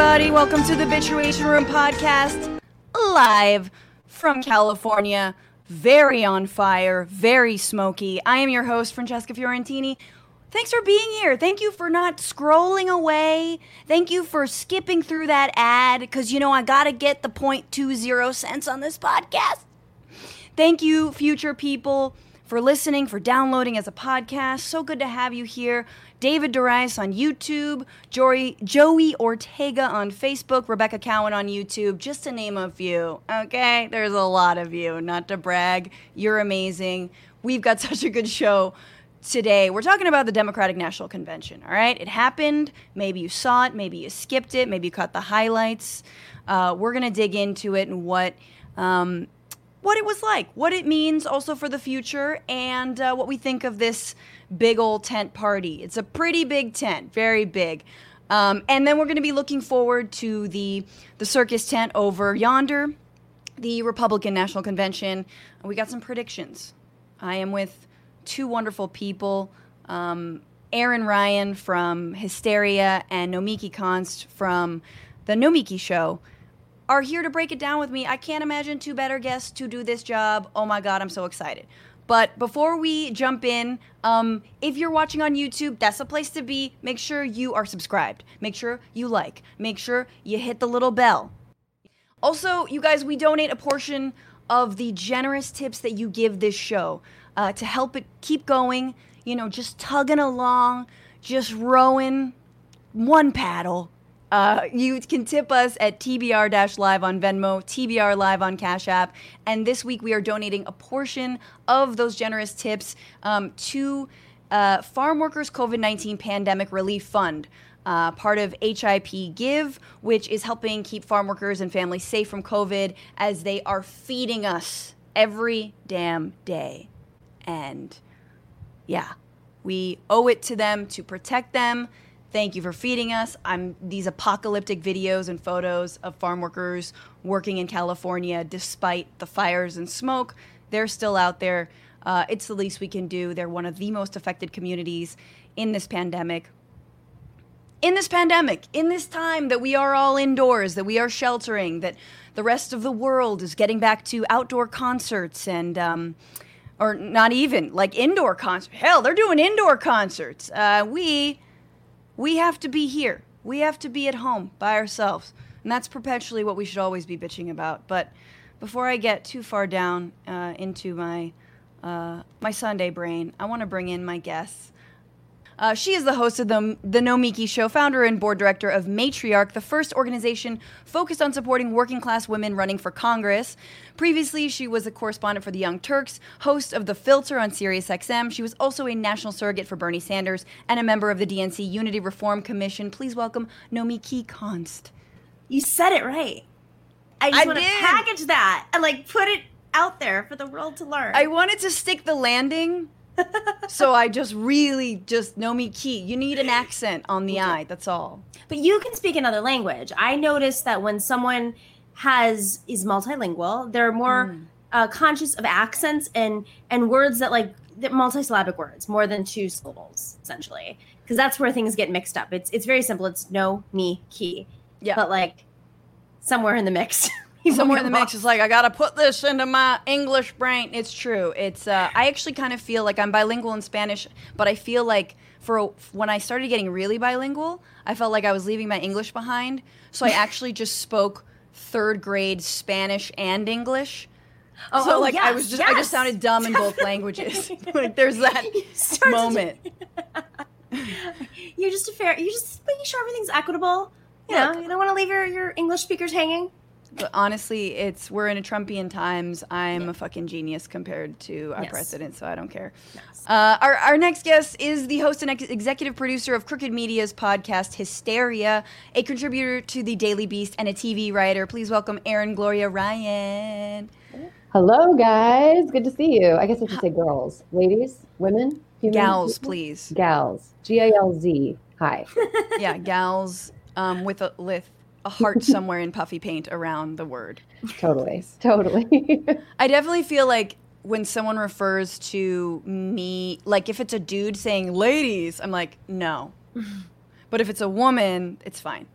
everybody. Welcome to the Bitchuation Room podcast, live from California. Very on fire, very smoky. I am your host, Francesca Fiorentini. Thanks for being here. Thank you for not scrolling away. Thank you for skipping through that ad because, you know, I got to get the 0.20 cents on this podcast. Thank you, future people, for listening, for downloading as a podcast. So good to have you here. David Darius on YouTube, Jory, Joey Ortega on Facebook, Rebecca Cowan on YouTube, just to name a few. Okay, there's a lot of you. Not to brag, you're amazing. We've got such a good show today. We're talking about the Democratic National Convention. All right, it happened. Maybe you saw it. Maybe you skipped it. Maybe you caught the highlights. Uh, we're gonna dig into it and what. Um, what it was like, what it means also for the future, and uh, what we think of this big old tent party. It's a pretty big tent, very big. Um, and then we're going to be looking forward to the the circus tent over yonder, the Republican National Convention. We got some predictions. I am with two wonderful people. Um, Erin Ryan from Hysteria and Nomiki Konst from the Nomiki Show are here to break it down with me. I can't imagine two better guests to do this job. Oh my God, I'm so excited. But before we jump in, um, if you're watching on YouTube, that's a place to be. Make sure you are subscribed. Make sure you like. Make sure you hit the little bell. Also, you guys, we donate a portion of the generous tips that you give this show uh, to help it keep going. You know, just tugging along, just rowing one paddle uh, you can tip us at TBR Live on Venmo, TBR Live on Cash App. And this week we are donating a portion of those generous tips um, to uh, Farm Workers COVID 19 Pandemic Relief Fund. Uh, part of HIP Give, which is helping keep farm workers and families safe from COVID as they are feeding us every damn day. And yeah, we owe it to them to protect them Thank you for feeding us. I'm these apocalyptic videos and photos of farm workers working in California despite the fires and smoke. They're still out there. Uh, it's the least we can do. They're one of the most affected communities in this pandemic. In this pandemic, in this time that we are all indoors, that we are sheltering, that the rest of the world is getting back to outdoor concerts and, um, or not even like indoor concerts. Hell, they're doing indoor concerts. Uh, we we have to be here. We have to be at home by ourselves. And that's perpetually what we should always be bitching about. But before I get too far down uh, into my uh, my Sunday brain, I want to bring in my guests. Uh, she is the host of the, the Nomiki Show, founder and board director of Matriarch, the first organization focused on supporting working class women running for Congress. Previously, she was a correspondent for the Young Turks, host of The Filter on SiriusXM. She was also a national surrogate for Bernie Sanders and a member of the DNC Unity Reform Commission. Please welcome Nomiki Konst. You said it right. I just want to package that and like put it out there for the world to learn. I wanted to stick the landing so I just really just know me key. You need an accent on the eye. That's all. But you can speak another language. I noticed that when someone has is multilingual, they're more mm. uh, conscious of accents and and words that like that multisyllabic words, more than two syllables, essentially. Because that's where things get mixed up. It's it's very simple. It's no, me, key. Yeah. But like somewhere in the mix. somewhere in the mix is like I gotta put this into my English brain. It's true. It's uh, I actually kind of feel like I'm bilingual in Spanish, but I feel like for when I started getting really bilingual, I felt like I was leaving my English behind. So I actually just spoke third grade Spanish and English. Oh, so oh, like yes, I was just yes. I just sounded dumb in both languages. like there's that moment. you're just a fair. You're just making sure everything's equitable. You Look, know, you don't want to leave your, your English speakers hanging. But honestly, it's we're in a Trumpian times. I'm yeah. a fucking genius compared to our yes. president, so I don't care. Yes. Uh, our, our next guest is the host and ex- executive producer of Crooked Media's podcast Hysteria, a contributor to the Daily Beast, and a TV writer. Please welcome Erin Gloria Ryan. Hello, guys. Good to see you. I guess I should say girls, ladies, women, humans, gals, people? please. Gals. G A L Z. Hi. yeah, gals um, with a with a heart somewhere in puffy paint around the word. Totally. Totally. I definitely feel like when someone refers to me, like if it's a dude saying ladies, I'm like, no. but if it's a woman, it's fine.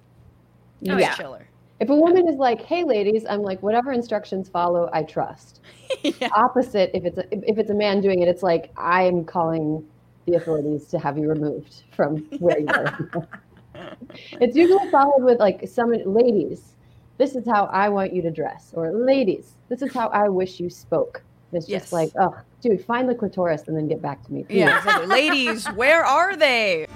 Oh, that was Yeah. chiller. If a woman is like, "Hey, ladies," I'm like, "Whatever instructions follow, I trust." yeah. Opposite, if it's a, if it's a man doing it, it's like I'm calling the authorities to have you removed from where you are. It's usually followed with like some ladies. This is how I want you to dress, or ladies, this is how I wish you spoke. It's Yes. just like, oh, dude, find the clitoris and then get back to me. please." Yeah, exactly. Ladies, where are they?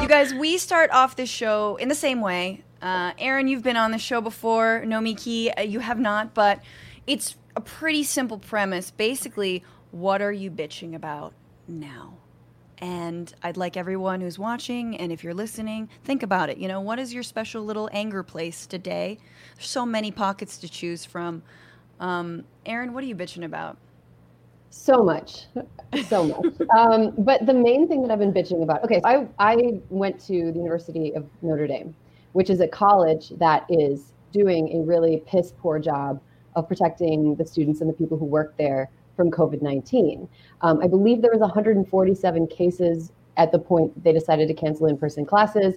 You guys, we start off this show in the same way. Uh, Erin, you've been on the show before. Nomiki, uh, you have not, but it's a pretty simple premise. Basically, what are you bitching about now? And I'd like everyone who's watching and if you're listening, think about it. You know, what is your special little anger place today? There's so many pockets to choose from. Um, Erin, what are you bitching about? So much, so much. um, but the main thing that I've been bitching about. Okay, so I I went to the University of Notre Dame, which is a college that is doing a really piss poor job of protecting the students and the people who work there from COVID nineteen. Um, I believe there was 147 cases at the point they decided to cancel in person classes.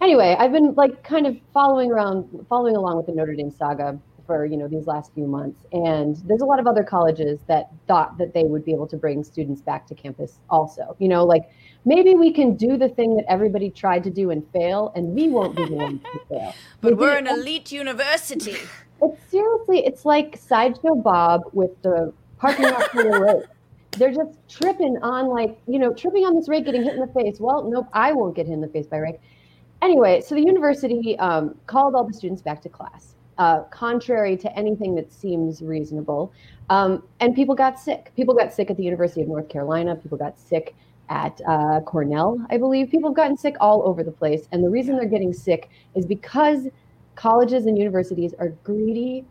Anyway, I've been like kind of following around, following along with the Notre Dame saga for you know these last few months and there's a lot of other colleges that thought that they would be able to bring students back to campus also you know like maybe we can do the thing that everybody tried to do and fail and we won't be the ones to fail But we're an elite university. it's seriously it's like sideshow bob with the parking lot for the rake they're just tripping on like you know tripping on this rake getting hit in the face. Well nope i won't get hit in the face by rake. Anyway so the university um, called all the students back to class uh, contrary to anything that seems reasonable. Um, and people got sick. People got sick at the university of north carolina. People got sick at uh, cornell i believe. People have gotten sick all over the place. And the reason they're getting sick is because colleges and universities are greedy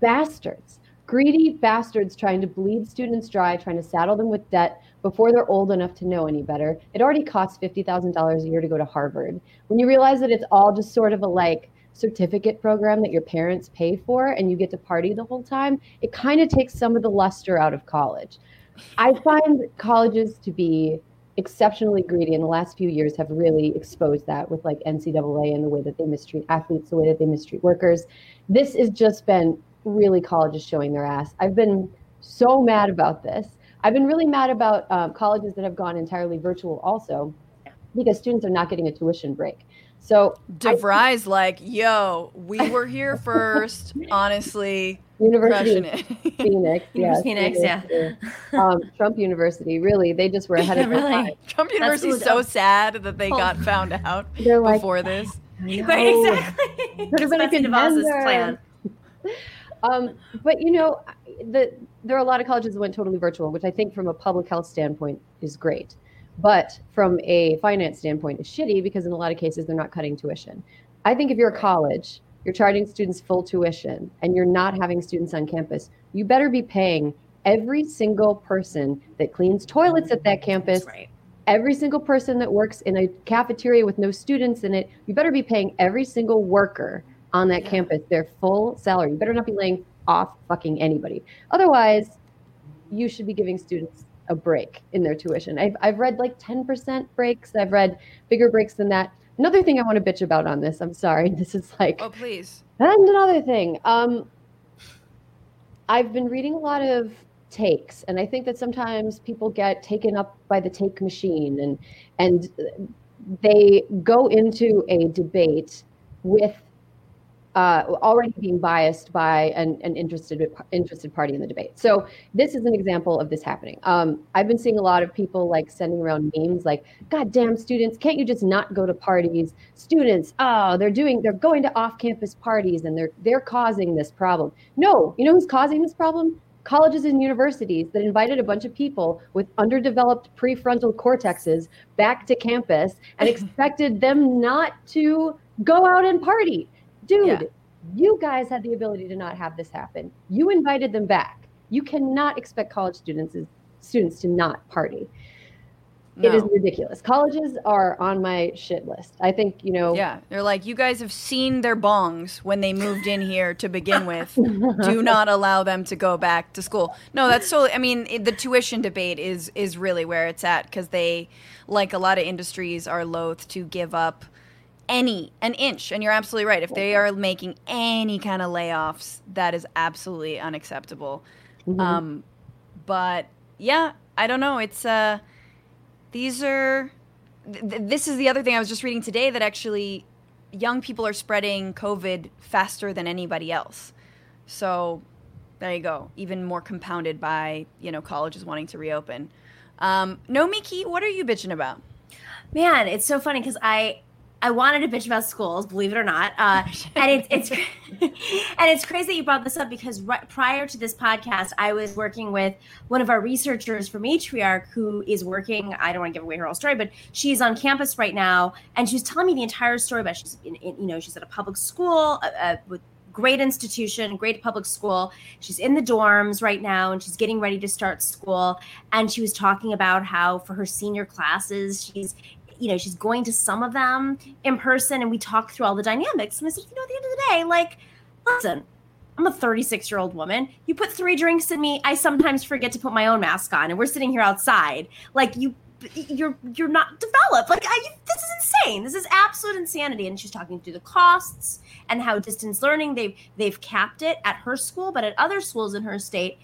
bastards greedy bastards trying to bleed students dry trying to saddle them with debt before they're old enough to know any better. It already costs $50000 a year to go to harvard. When you realize that it's all just sort of a like certificate program that your parents pay for and you get to party the whole time it kind of takes some of the luster out of college. I find colleges to be exceptionally greedy and the last few years have really exposed that with like ncaa and the way that they mistreat athletes the way that they mistreat workers. This has just been really colleges showing their ass i've been so mad about this i've been really mad about um, colleges that have gone entirely virtual also because students are not getting a tuition break so DeVry's like, yo, we were here first. Honestly, University crushing of it. Phoenix, yes, Phoenix, yeah. Um, Trump University, really, they just were ahead of their Really? time. Trump University is so sad that they Oh. got found out They're like, before this. I know. Right, exactly. Could have been a Betsy DeVos's contender. plan. Um, but you know, the, there are a lot of colleges that went totally virtual, which I think from a public health standpoint is great. But from a finance standpoint is shitty because in a lot of cases they're not cutting tuition. I think if you're a college, you're charging students full tuition and you're not having students on campus, you better be paying every single person that cleans toilets at that campus, right. every single person that works in a cafeteria with no students in it, you better be paying every single worker on that Yeah. campus their full salary. You better not be laying off fucking anybody. Otherwise, you should be giving students a break in their tuition. I've, I've read like 10% breaks. I've read bigger breaks than that. Another thing I want to bitch about on this, I'm sorry, this is like Oh, please. and another thing, um, I've been reading a lot of takes, and I think that sometimes people get taken up by the take machine, and and they go into a debate with uh, already being biased by an, an interested interested party in the debate. So this is an example of this happening. Um, I've been seeing a lot of people like sending around memes like, "God damn students, can't you just not go to parties? Students, oh, they're doing, they're going to off-campus parties and they're they're causing this problem." No, you know who's causing this problem? Colleges and universities that invited a bunch of people with underdeveloped prefrontal cortexes back to campus and expected them not to go out and party dude, Yeah. you guys had the ability to not have this happen. You invited them back. You cannot expect college students students to not party. It is ridiculous. Colleges are on my shit list. I think you know. Yeah, they're like, you guys have seen their bongs when they moved in here to begin with. Do not allow them to go back to school. No, that's totally. I mean, the tuition debate is is really where it's at because they, like a lot of industries, are loath to give up any an inch. And you're absolutely right. If they are making any kind of layoffs, that is absolutely unacceptable. Mhm. Um, but yeah, I don't know. It's uh, these are. Th- this is the other thing I was just reading today that actually young people are spreading COVID faster than anybody else. So there you go. Even more compounded by you know colleges wanting to reopen. Um, Nomiki, what are you bitching about? Man, it's so funny because I I wanted to bitch about schools, believe it or not, uh, and it's it's and it's crazy that you brought this up because right, prior to this podcast, I was working with one of our researchers from Matriarch who is working. I don't want to give away her whole story, but she's on campus right now, and she was telling me the entire story about she's in, in, you know she's at a public school uh, uh, with great institution, great public school. She's in the dorms right now and she's getting ready to start school. And she was talking about how for her senior classes, she's you know, she's going to some of them in person and we talked through all the dynamics. And I said, you know, at the end of the day, like, listen, I'm a 36 year old woman. You put three drinks in me. I sometimes forget to put my own mask on, and we're sitting here outside. Like you, you're you're not developed. Like I, this is insane. This is absolute insanity. And she's talking through the costs and how distance learning they've they've capped it at her school, but at other schools in her state,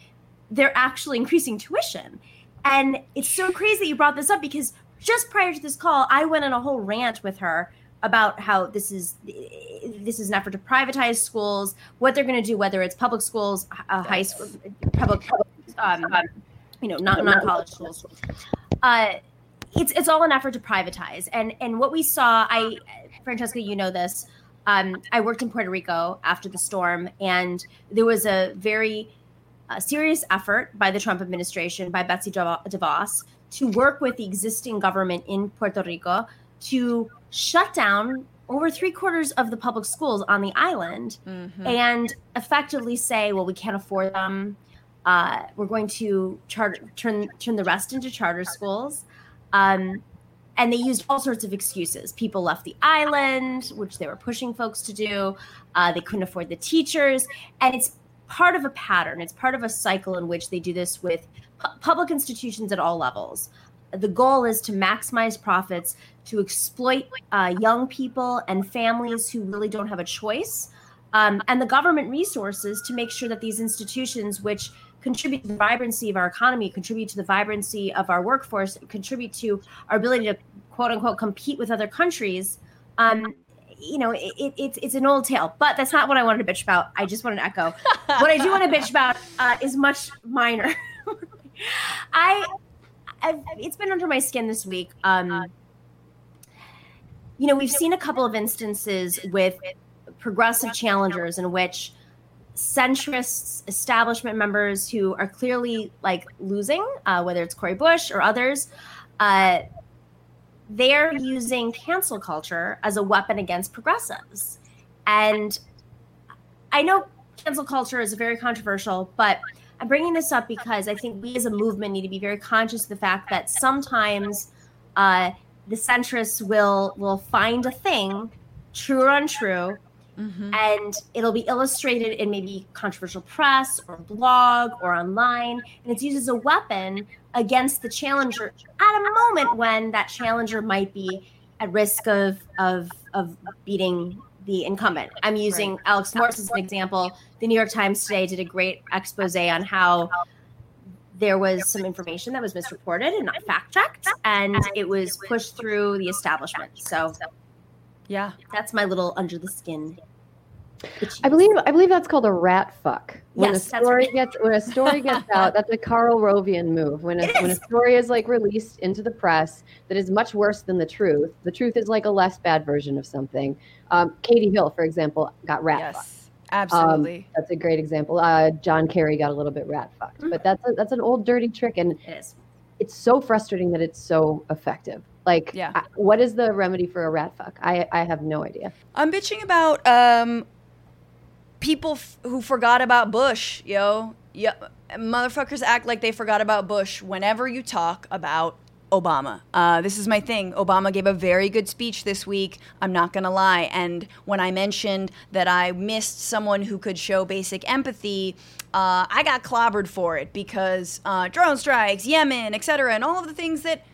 they're actually increasing tuition. And it's so crazy that you brought this up because just prior to this call, I went on a whole rant with her about how this is this is an effort to privatize schools, what they're going to do, whether it's public schools, uh, high school, public, um, you know, not non college schools. Uh, it's it's all an effort to privatize, and and what we saw, I, Francesca, you know this. Um, I worked in Puerto Rico after the storm, and there was a very uh, serious effort by the Trump administration, by Betsy DeVos, to work with the existing government in Puerto Rico to shut down over three quarters of the public schools on the island Mhm. and effectively say, well, we can't afford them. Uh, we're going to charter, turn turn the rest into charter schools. Um, and they used all sorts of excuses. People left the island, which they were pushing folks to do. Uh, they couldn't afford the teachers, and it's part of a pattern. It's part of a cycle in which they do this with pu- public institutions at all levels. The goal is to maximize profits, to exploit uh, young people and families who really don't have a choice, um, and the government resources to make sure that these institutions, which contribute to the vibrancy of our economy, contribute to the vibrancy of our workforce, contribute to our ability to quote unquote compete with other countries. Um, you know, it, it, it's it's an old tale, but that's not what I wanted to bitch about. I just wanted to echo what I do want to bitch about uh, is much minor. I, I've, it's been under my skin this week. Um, you know, we've seen a couple of instances with progressive challengers in which centrists, establishment members who are clearly like losing, uh, whether it's Cori Bush or others, uh, they're using cancel culture as a weapon against progressives. And I know cancel culture is very controversial, but I'm bringing this up because I think we as a movement need to be very conscious of the fact that sometimes uh, the centrists will will find a thing, true or untrue, Mhm. and it'll be illustrated in maybe controversial press or blog or online and it's used as a weapon against the challenger at a moment when that challenger might be at risk of of of beating the incumbent. I'm using alex morse as an example. The new york times today did a great expose on how there was some information that was misreported and not fact checked and it was pushed through the establishment. So Yeah. that's my little under the skin I believe I believe that's called a rat fuck. When Yes, a story right. gets when a story gets out, that's a Karl Rovian move. When a when a story is like released into the press that is much worse than the truth. The truth is like a less bad version of something. Um, Katie Hill, for example, got rat fucked. Yes. Absolutely. That's a great example. Uh, John Kerry got a little bit rat fucked, Mm-hmm. but that's a, that's an old dirty trick, and it is it's so frustrating that it's so effective. Like, Yeah. I- what is the remedy for a rat fuck? I I have no idea. I'm bitching about um people f- who forgot about Bush, yo. Yeah, motherfuckers act like they forgot about Bush whenever you talk about Obama. Uh, this is my thing. Obama gave a very good speech this week. I'm not going to lie. And when I mentioned that I missed someone who could show basic empathy, uh, I got clobbered for it because uh, drone strikes, Yemen, etc., and all of the things that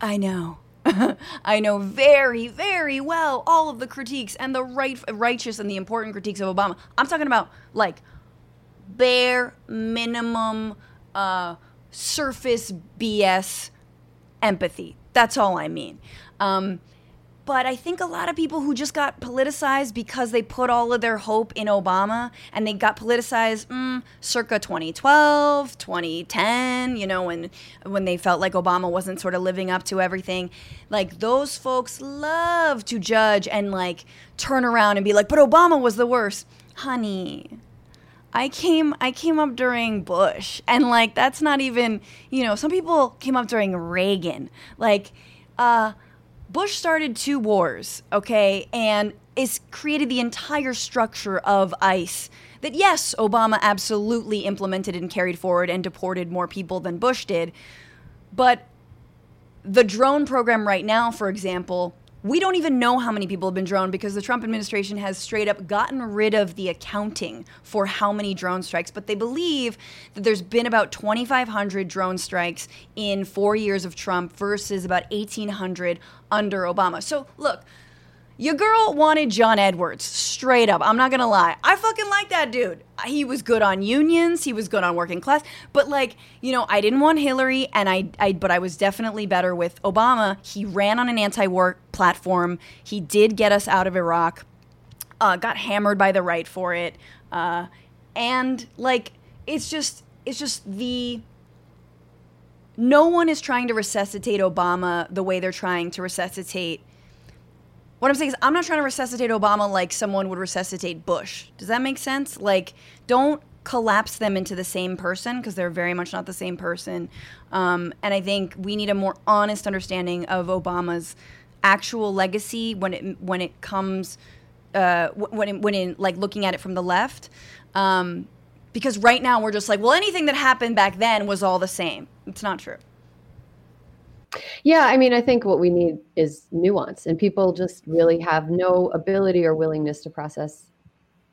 I know. I know very, very well all of the critiques and the right, righteous and the important critiques of Obama. I'm talking about like bare minimum uh, surface BS empathy. That's all I mean. Um, but I think a lot of people who just got politicized because they put all of their hope in Obama and they got politicized mm, circa 2012, 2010, you know, when when they felt like Obama wasn't sort of living up to everything. Like those folks love to judge and like turn around and be like, "But Obama was the worst." Honey, I came I came up during Bush and like that's not even, you know, some people came up during Reagan. Like uh Bush started two wars, okay? And it's created the entire structure of ICE that yes, Obama absolutely implemented and carried forward and deported more people than Bush did. But the drone program right now, for example, we don't even know how many people have been droned because the Trump administration has straight up gotten rid of the accounting for how many drone strikes. But they believe that there's been about 2,500 drone strikes in four years of Trump versus about 1,800 under Obama. So, look, your girl wanted John Edwards, straight up. I'm not gonna lie. I fucking like that dude. He was good on unions. He was good on working class. But like, you know, I didn't want Hillary, and I, I, but I was definitely better with Obama. He ran on an anti-war platform. He did get us out of Iraq. Uh, got hammered by the right for it, uh, and like, it's just, it's just the. No one is trying to resuscitate Obama the way they're trying to resuscitate what I'm saying is, I'm not trying to resuscitate Obama like someone would resuscitate Bush. Does that make sense? Like, don't collapse them into the same person because they're very much not the same person. Um, and I think we need a more honest understanding of Obama's actual legacy when it when it comes uh, when it, when in like looking at it from the left. Um, because right now we're just like, well, anything that happened back then was all the same. It's not true. Yeah, I mean, I think what we need is nuance, and people just really have no ability or willingness to process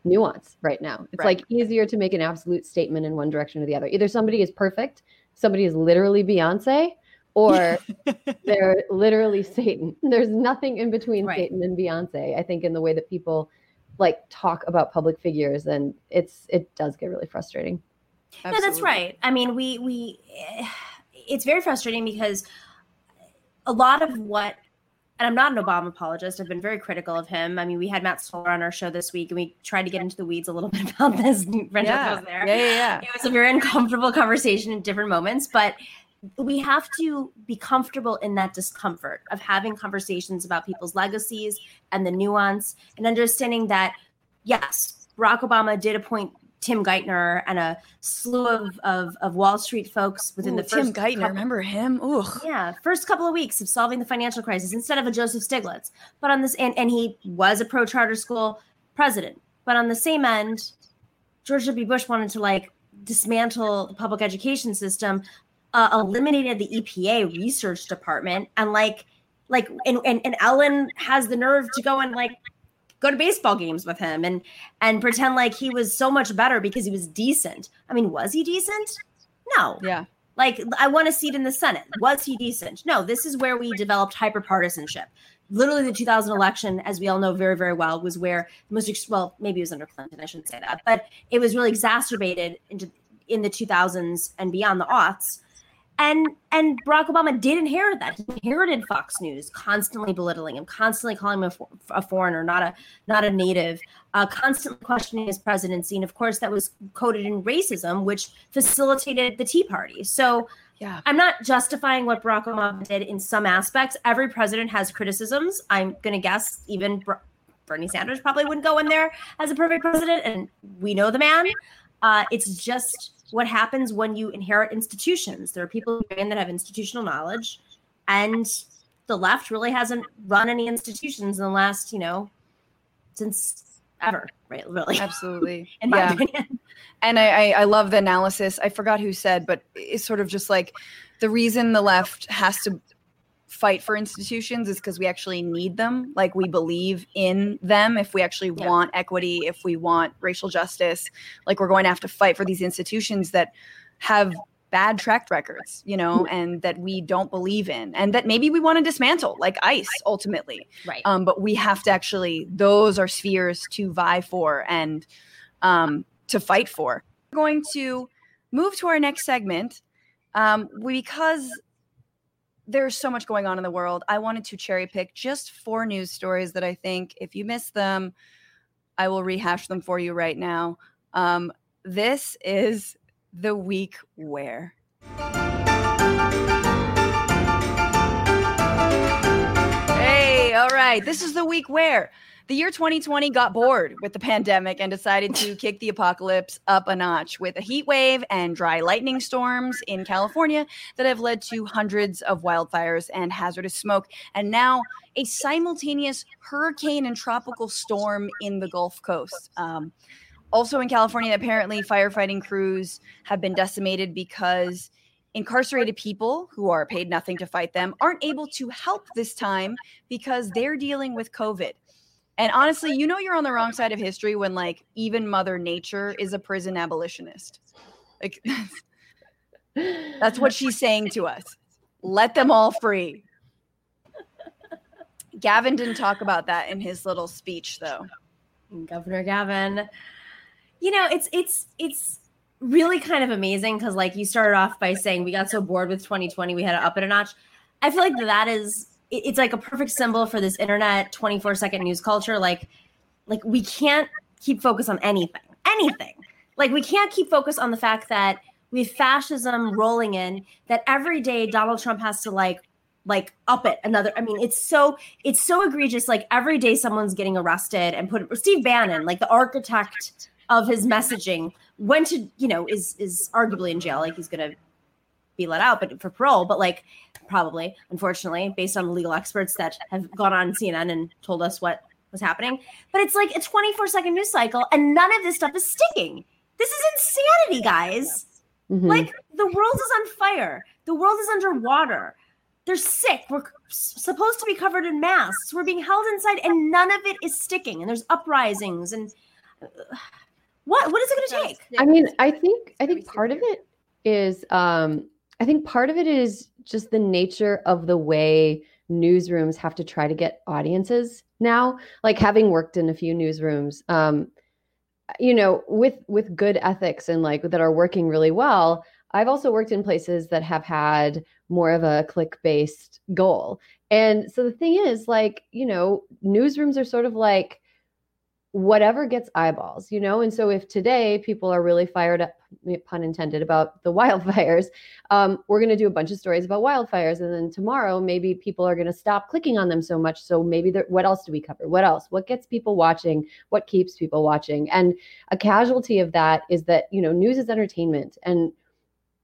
nuance right now. It's right. like easier to make an absolute statement in one direction or the other. Either somebody is perfect, somebody is literally Beyonce, or they're literally Satan. There's nothing in between right. Satan and Beyonce. I think in the way that people like talk about public figures, and it's it does get really frustrating. Absolutely. No, that's right. I mean, we we eh, it's very frustrating because a lot of what and I'm not an Obama apologist. I've been very critical of him. I mean, we had Matt Stoller on our show this week, and we tried to get into the weeds a little bit about this. yeah. was there. Yeah, yeah, yeah. It was a very uncomfortable conversation in different moments, but we have to be comfortable in that discomfort of having conversations about people's legacies and the nuance and understanding that, yes, Barack Obama did appoint Tim Geithner and a slew of, of, of Wall Street folks within Ooh, the first Tim Geithner, couple, remember him? Ooh. Yeah, first couple of weeks of solving the financial crisis instead of a Joseph Stiglitz. But on this and, and he was a pro charter school president. But on the same end, George W. Bush wanted to like dismantle the public education system, uh, eliminated the EPA research department, and like like and, and and Ellen has the nerve to go and like go to baseball games with him and and pretend like he was so much better because he was decent. I mean, was he decent? No. Yeah. Like I want a seat in the Senate. Was he decent? No. This is where we developed hyperpartisanship. Literally, the 2000 election, as we all know very, very well, was where the most well, maybe it was under Clinton. I shouldn't say that, but it was really exacerbated into in the 2000s and beyond the aughts and and Barack Obama did inherit that. He inherited Fox News, constantly belittling him, constantly calling him a, for, a foreigner, not a not a native, uh, constantly questioning his presidency, and of course that was coded in racism, which facilitated the Tea Party. So. Yeah. I'm not justifying what Barack Obama did in some aspects. Every president has criticisms. I'm going to guess even Bernie Sanders probably wouldn't go in there as a perfect president, and we know the man. Uh, it's just what happens when you inherit institutions. There are people in that have institutional knowledge, and the left really hasn't run any institutions in the last, you know, since ever, right? Really, absolutely. in my yeah. opinion. And I, I, I love the analysis. I forgot who said, but it's sort of just like the reason the left has to fight for institutions is because we actually need them. Like we believe in them. If we actually yeah. want equity, if we want racial justice, like we're going to have to fight for these institutions that have bad track records, you know, mm. and that we don't believe in, and that maybe we want to dismantle, like ICE ultimately. Right. Um, but we have to actually; those are spheres to vie for and um, to fight for. We're going to move to our next segment um, because there's so much going on in the world. I wanted to cherry pick just four news stories that I think, if you miss them, I will rehash them for you right now. Um, this is the week where. Hey, all right. This is the week where the year 2020 got bored with the pandemic and decided to kick the apocalypse up a notch with a heat wave and dry lightning storms in California that have led to hundreds of wildfires and hazardous smoke. And now a simultaneous hurricane and tropical storm in the Gulf Coast. Um, also in California, apparently firefighting crews have been decimated because incarcerated people who are paid nothing to fight them aren't able to help this time because they're dealing with COVID. And honestly, you know you're on the wrong side of history when like even Mother Nature is a prison abolitionist. Like that's what she's saying to us. Let them all free. Gavin didn't talk about that in his little speech though. Governor Gavin you know, it's it's it's really kind of amazing because like you started off by saying we got so bored with 2020 we had to up it a notch. I feel like that is it's like a perfect symbol for this internet 24 second news culture. Like like we can't keep focus on anything, anything. Like we can't keep focus on the fact that we have fascism rolling in. That every day Donald Trump has to like like up it another i mean it's so it's so egregious like every day someone's getting arrested and put steve bannon like the architect of his messaging went to you know is is arguably in jail like he's gonna be let out but for parole but like probably unfortunately based on legal experts that have gone on cnn and told us what was happening. But it's like a 24 second news cycle and none of this stuff is sticking. This is insanity guys. Mm-hmm. like the world is on fire. The world is underwater. They're sick. We're supposed to be covered in masks. We're being held inside and none of it is sticking and there's uprisings and uh, what what is it going to take? I mean, I think I think part of it is um I think part of it is just the nature of the way newsrooms have to try to get audiences now. Like having worked in a few newsrooms, um, you know, with with good ethics and like that are working really well. I've also worked in places that have had more of a click based goal. And so the thing is, like, you know, newsrooms are sort of like whatever gets eyeballs, you know? And so if today people are really fired up, pun intended, about the wildfires, um, we're going to do a bunch of stories about wildfires. And then tomorrow, maybe people are going to stop clicking on them so much. So maybe what else do we cover? What else? What gets people watching? What keeps people watching? And a casualty of that is that, you know, news is entertainment. And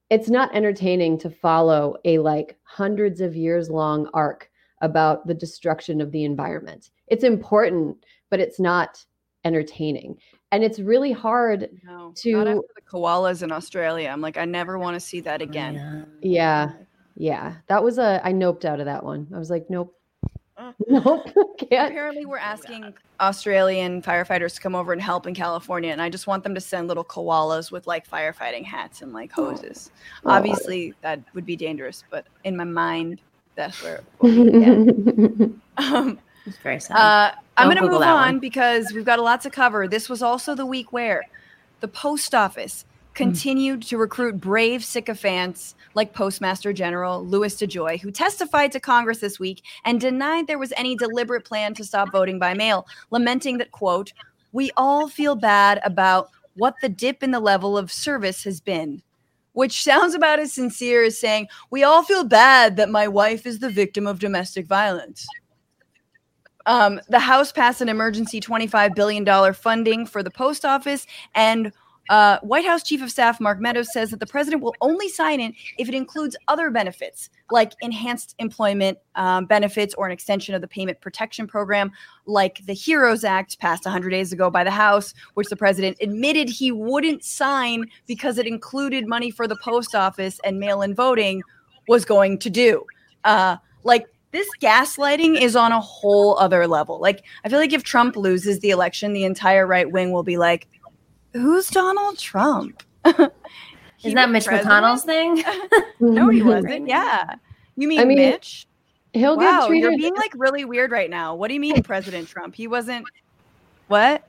it's not entertaining to follow a like hundreds of years long arc about the destruction of the environment. It's important, but it's not entertaining. And it's really hard no, to the koalas in Australia. I'm like, I never want to see that again. Yeah. Yeah. That was a I noped out of that one. I was like, nope. Uh, nope. Can't. Apparently we're asking Australian firefighters to come over and help in California. And I just want them to send little koalas with like firefighting hats and like oh. hoses. Oh. Obviously that would be dangerous, but in my mind, that's where um, it's very sad. Uh, I'm going to move on one. because we've got a lot to cover. This was also the week where the post office continued mm. to recruit brave sycophants like Postmaster General Louis DeJoy, who testified to Congress this week and denied there was any deliberate plan to stop voting by mail, lamenting that, quote, we all feel bad about what the dip in the level of service has been. Which sounds about as sincere as saying, We all feel bad that my wife is the victim of domestic violence. Um, the House passed an emergency $25 billion funding for the post office. And uh, White House Chief of Staff Mark Meadows says that the president will only sign it if it includes other benefits, like enhanced employment um, benefits or an extension of the payment protection program, like the HEROES Act passed 100 days ago by the House, which the president admitted he wouldn't sign because it included money for the post office and mail in voting, was going to do. Uh, like this gaslighting is on a whole other level. Like I feel like if Trump loses the election, the entire right wing will be like, "Who's Donald Trump?" Is that Mitch president? McConnell's thing? no, he mm-hmm. wasn't. Yeah. You mean, I mean Mitch? He'll wow, get treated. You're being like really weird right now. What do you mean, President Trump? He wasn't. What?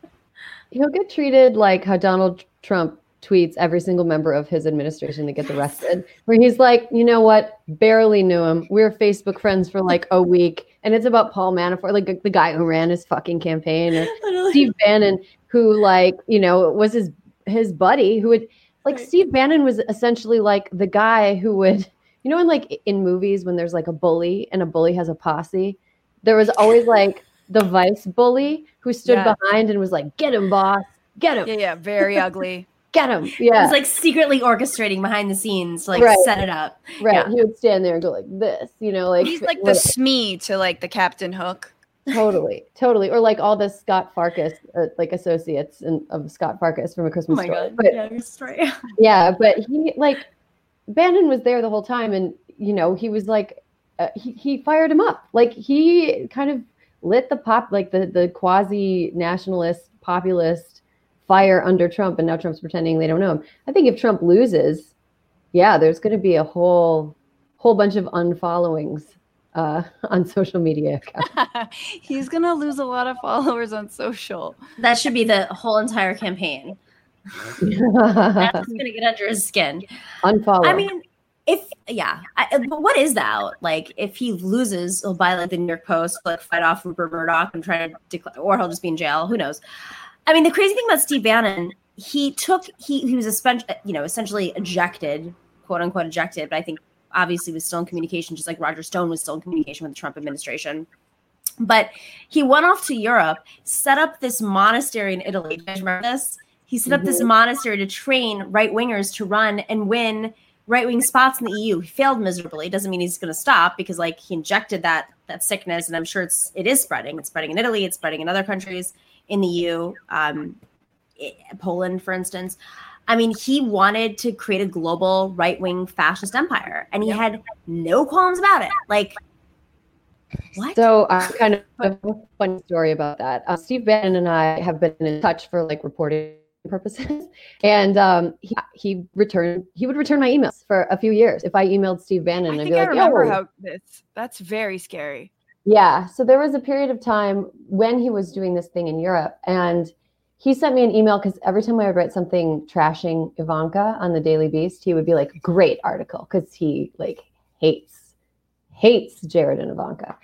He'll get treated like how Donald Trump tweets every single member of his administration that gets arrested, where he's like, you know what? Barely knew him. We were Facebook friends for like a week, and it's about Paul Manafort, like the guy who ran his fucking campaign, or Steve Bannon, who like you know was his his buddy, who would like right. Steve Bannon was essentially like the guy who would, you know, in like in movies when there's like a bully and a bully has a posse, there was always like the vice bully who stood yeah. behind and was like, "Get him, boss, get him." Yeah, yeah, very ugly. Get him. Yeah, he's like secretly orchestrating behind the scenes, like right. set it up. Right. Yeah. He would stand there and go like this, you know, like he's like the Smee to like the Captain Hook totally totally or like all the Scut Farkus, uh, like associates and of Scut Farkus from a christmas oh my story. god but, yeah, story. yeah but he like bannon was there the whole time and you know he was like uh, he, he fired him up like he kind of lit the pop like the the quasi nationalist populist fire under trump and now trump's pretending they don't know him i think if trump loses yeah there's going to be a whole whole bunch of unfollowings uh, on social media He's gonna lose a lot of followers on social. That should be the whole entire campaign. That's gonna get under his skin. Unfollow. I mean, if yeah, I, but what is that like? If he loses, he'll buy like the New York Post, like fight off Rupert Murdoch and try to declare, or he'll just be in jail. Who knows? I mean, the crazy thing about Steve Bannon, he took he he was a you know essentially ejected, quote unquote ejected, but I think obviously was still in communication, just like Roger Stone was still in communication with the Trump administration. But he went off to Europe, set up this monastery in Italy. Do you remember this? He set up mm-hmm. this monastery to train right wingers to run and win right wing spots in the EU. He failed miserably. It doesn't mean he's going to stop because like he injected that that sickness, and I'm sure it's it is spreading. It's spreading in Italy. It's spreading in other countries in the EU, um, Poland, for instance. I mean, he wanted to create a global right wing fascist empire, and he yep. had no qualms about it. Like, what? So, uh, kind of a funny story about that. Uh, Steve Bannon and I have been in touch for like reporting purposes, and um, he, he returned. He would return my emails for a few years. If I emailed Steve Bannon, I would be like, I remember how this. That's very scary. Yeah. So there was a period of time when he was doing this thing in Europe, and he sent me an email because every time I would write something trashing Ivanka on the Daily Beast, he would be like, "Great article," because he like hates hates Jared and Ivanka.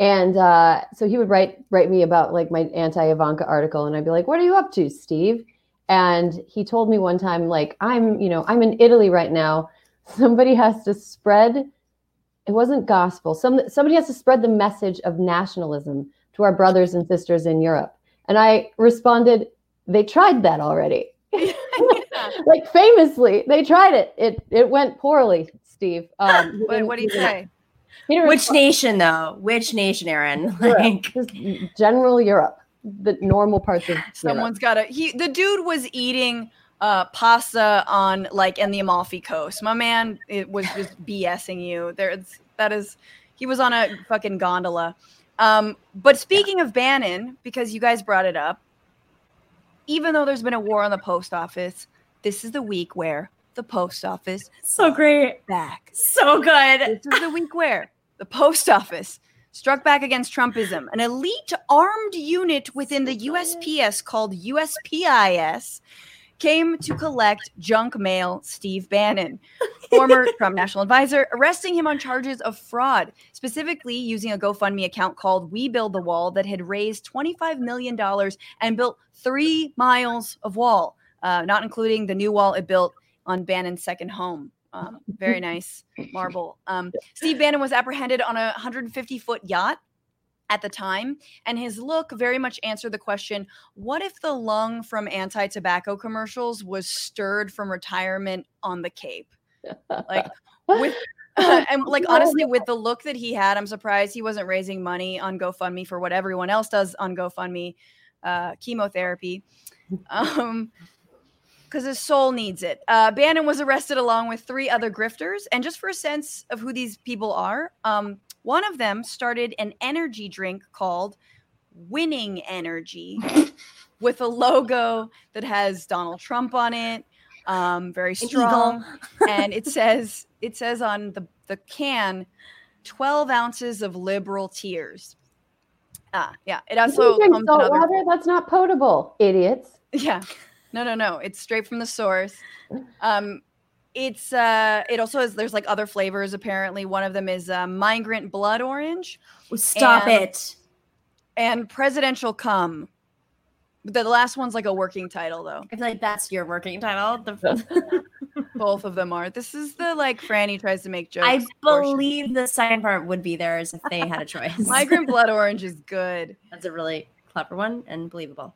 And uh, so he would write write me about like my anti Ivanka article, and I'd be like, "What are you up to, Steve?" And he told me one time, like, "I'm you know I'm in Italy right now. Somebody has to spread. It wasn't gospel. Some somebody has to spread the message of nationalism to our brothers and sisters in Europe." And I responded, they tried that already. like famously, they tried it. It it went poorly, Steve. Um, what, what do you say? Which nation, though? Which nation, Erin? Like general Europe, the normal parts of. Someone's got to. He the dude was eating uh, pasta on like in the Amalfi Coast. My man, it was just BSing you. There's that is. He was on a fucking gondola. Um, but speaking yeah. of Bannon, because you guys brought it up, even though there's been a war on the post office, this is the week where the post office so great back. So good. This is the week where the post office struck back against Trumpism. An elite armed unit within the USPS called USPIS came to collect junk mail Steve Bannon, former Trump national advisor, arresting him on charges of fraud, specifically using a GoFundMe account called We Build the Wall that had raised $25 million and built three miles of wall, uh, not including the new wall it built on Bannon's second home. Um, very nice marble. Um, Steve Bannon was apprehended on a 150 foot yacht at the time. And his look very much answered the question what if the lung from anti tobacco commercials was stirred from retirement on the Cape? Like, with. And like honestly, with the look that he had, I'm surprised he wasn't raising money on GoFundMe for what everyone else does on GoFundMe, uh, chemotherapy. Um, because his soul needs it. Uh, Bannon was arrested along with three other grifters, and just for a sense of who these people are, um, one of them started an energy drink called Winning Energy, with a logo that has Donald Trump on it, um, very strong, and it says it says on the the can, twelve ounces of liberal tears. Ah, yeah. It also comes salt other water. That's not potable, idiots. yeah. No, no, no. It's straight from the source. Um, it's uh, it also has there's like other flavors apparently. One of them is uh, migrant blood orange Stop And- it. and presidential cum. The last one's like a working title though. I feel like that's your working title. The, Both of them are. This is the like Franny tries to make jokes. I portion. believe the second part would be theirs if they had a choice. migrant blood orange is good. That's a really clever one and believable.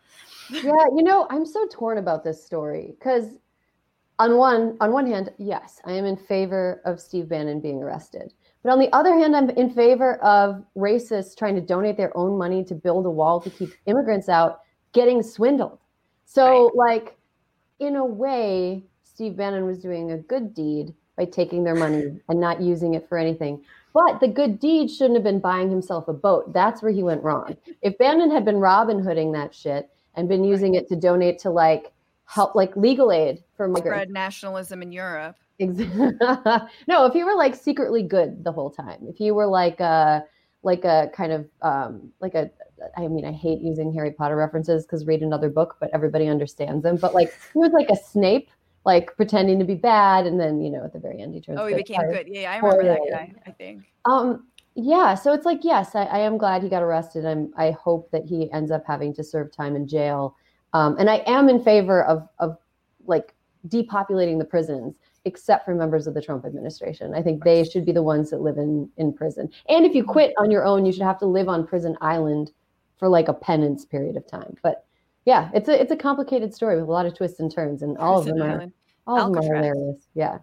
yeah, you know, I'm so torn about this story because on one on one hand, yes, I am in favor of Steve Bannon being arrested. But on the other hand, I'm in favor of racists trying to donate their own money to build a wall to keep immigrants out getting swindled. So like in a way, Steve Bannon was doing a good deed by taking their money and not using it for anything. But the good deed shouldn't have been buying himself a boat. That's where he went wrong. If Bannon had been Robin Hooding that shit and been using it to donate to like help like legal aid for migrants. Spread nationalism in Europe. No, if you were like secretly good the whole time, if you were like a like a kind of um like a I mean I hate using Harry Potter references because read another book, but everybody understands them. But like he was like a Snape, like pretending to be bad, and then you know at the very end he turns. Oh, he became good. Yeah, I remember that guy. I think. Um, yeah, so it's like yes, I, I am glad he got arrested. I'm I hope that he ends up having to serve time in jail. Um, and I am in favor of of like depopulating the prisons, except for members of the Trump administration. I think they should be the ones that live in in prison. And if you quit on your own, you should have to live on prison island for like a penance period of time. But yeah, it's a it's a complicated story with a lot of twists and turns, and all of Prison them are Island, all of them are hilarious. Yeah.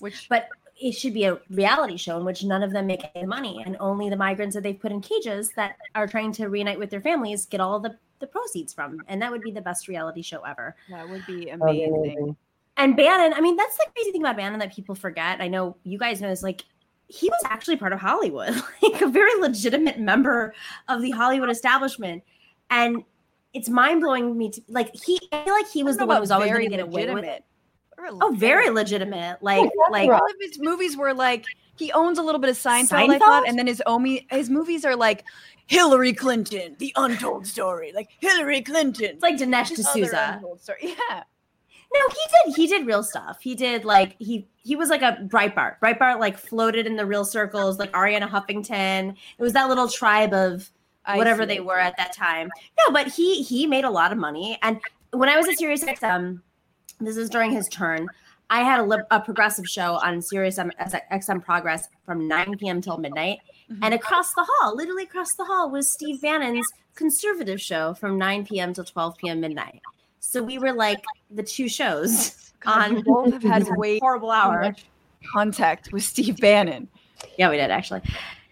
Which But it should be a reality show in which none of them make any money and only the migrants that they've put in cages that are trying to reunite with their families get all the, the proceeds from. And that would be the best reality show ever. that would be That would be amazing. amazing. And Bannon, I mean, that's the crazy thing about Bannon that people forget. I know you guys know is like he was actually part of Hollywood, like a very legitimate member of the Hollywood establishment. And it's mind blowing me to like he I feel like he was the one who was always going very to get away with it. legitimate. Oh, very legitimate. Like that's like. All of his movies were like he owns a little bit of Seinfeld, I thought, and then his Omi his movies are like Hillary Clinton, the untold story, like Hillary Clinton. it's like Dinesh D'Souza. Yeah, No, he did. He did real stuff. He did like he he was like a Breitbart. Breitbart like floated in the real circles, like Arianna Huffington. It was that little tribe of whatever they were at that time. No, but he he made a lot of money. And when I was at Sirius XM, this is during his turn. I had a, lib- a progressive show on Sirius M- XM Progress from 9 p.m. till midnight, Mhm. and across the hall, literally across the hall, was Steve Bannon's conservative show from 9 p.m. till 12 p.m. midnight. So we were like the two shows God, we on both have had way horrible too hour. contact with Steve Bannon. Yeah, we did actually.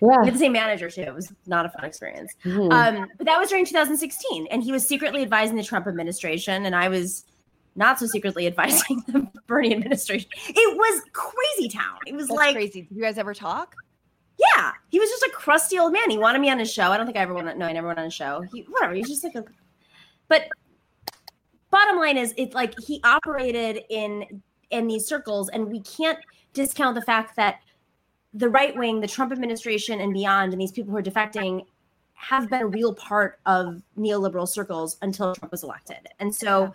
Yeah. We had the same manager too. It was not a fun experience. Mhm. Um, but that was during 2016, and he was secretly advising the Trump administration, and I was not so secretly advising the Bernie administration. It was crazy town. It was That's like, crazy. Did you guys ever talk? yeah, he was just a crusty old man. He wanted me on his show. I don't think I ever went. No, I never went on his show. He, whatever. He's just like a. But bottom line is, it's like he operated in in these circles, and we can't discount the fact that the right wing, the Trump administration, and beyond, and these people who are defecting have been a real part of neoliberal circles until Trump was elected. And so,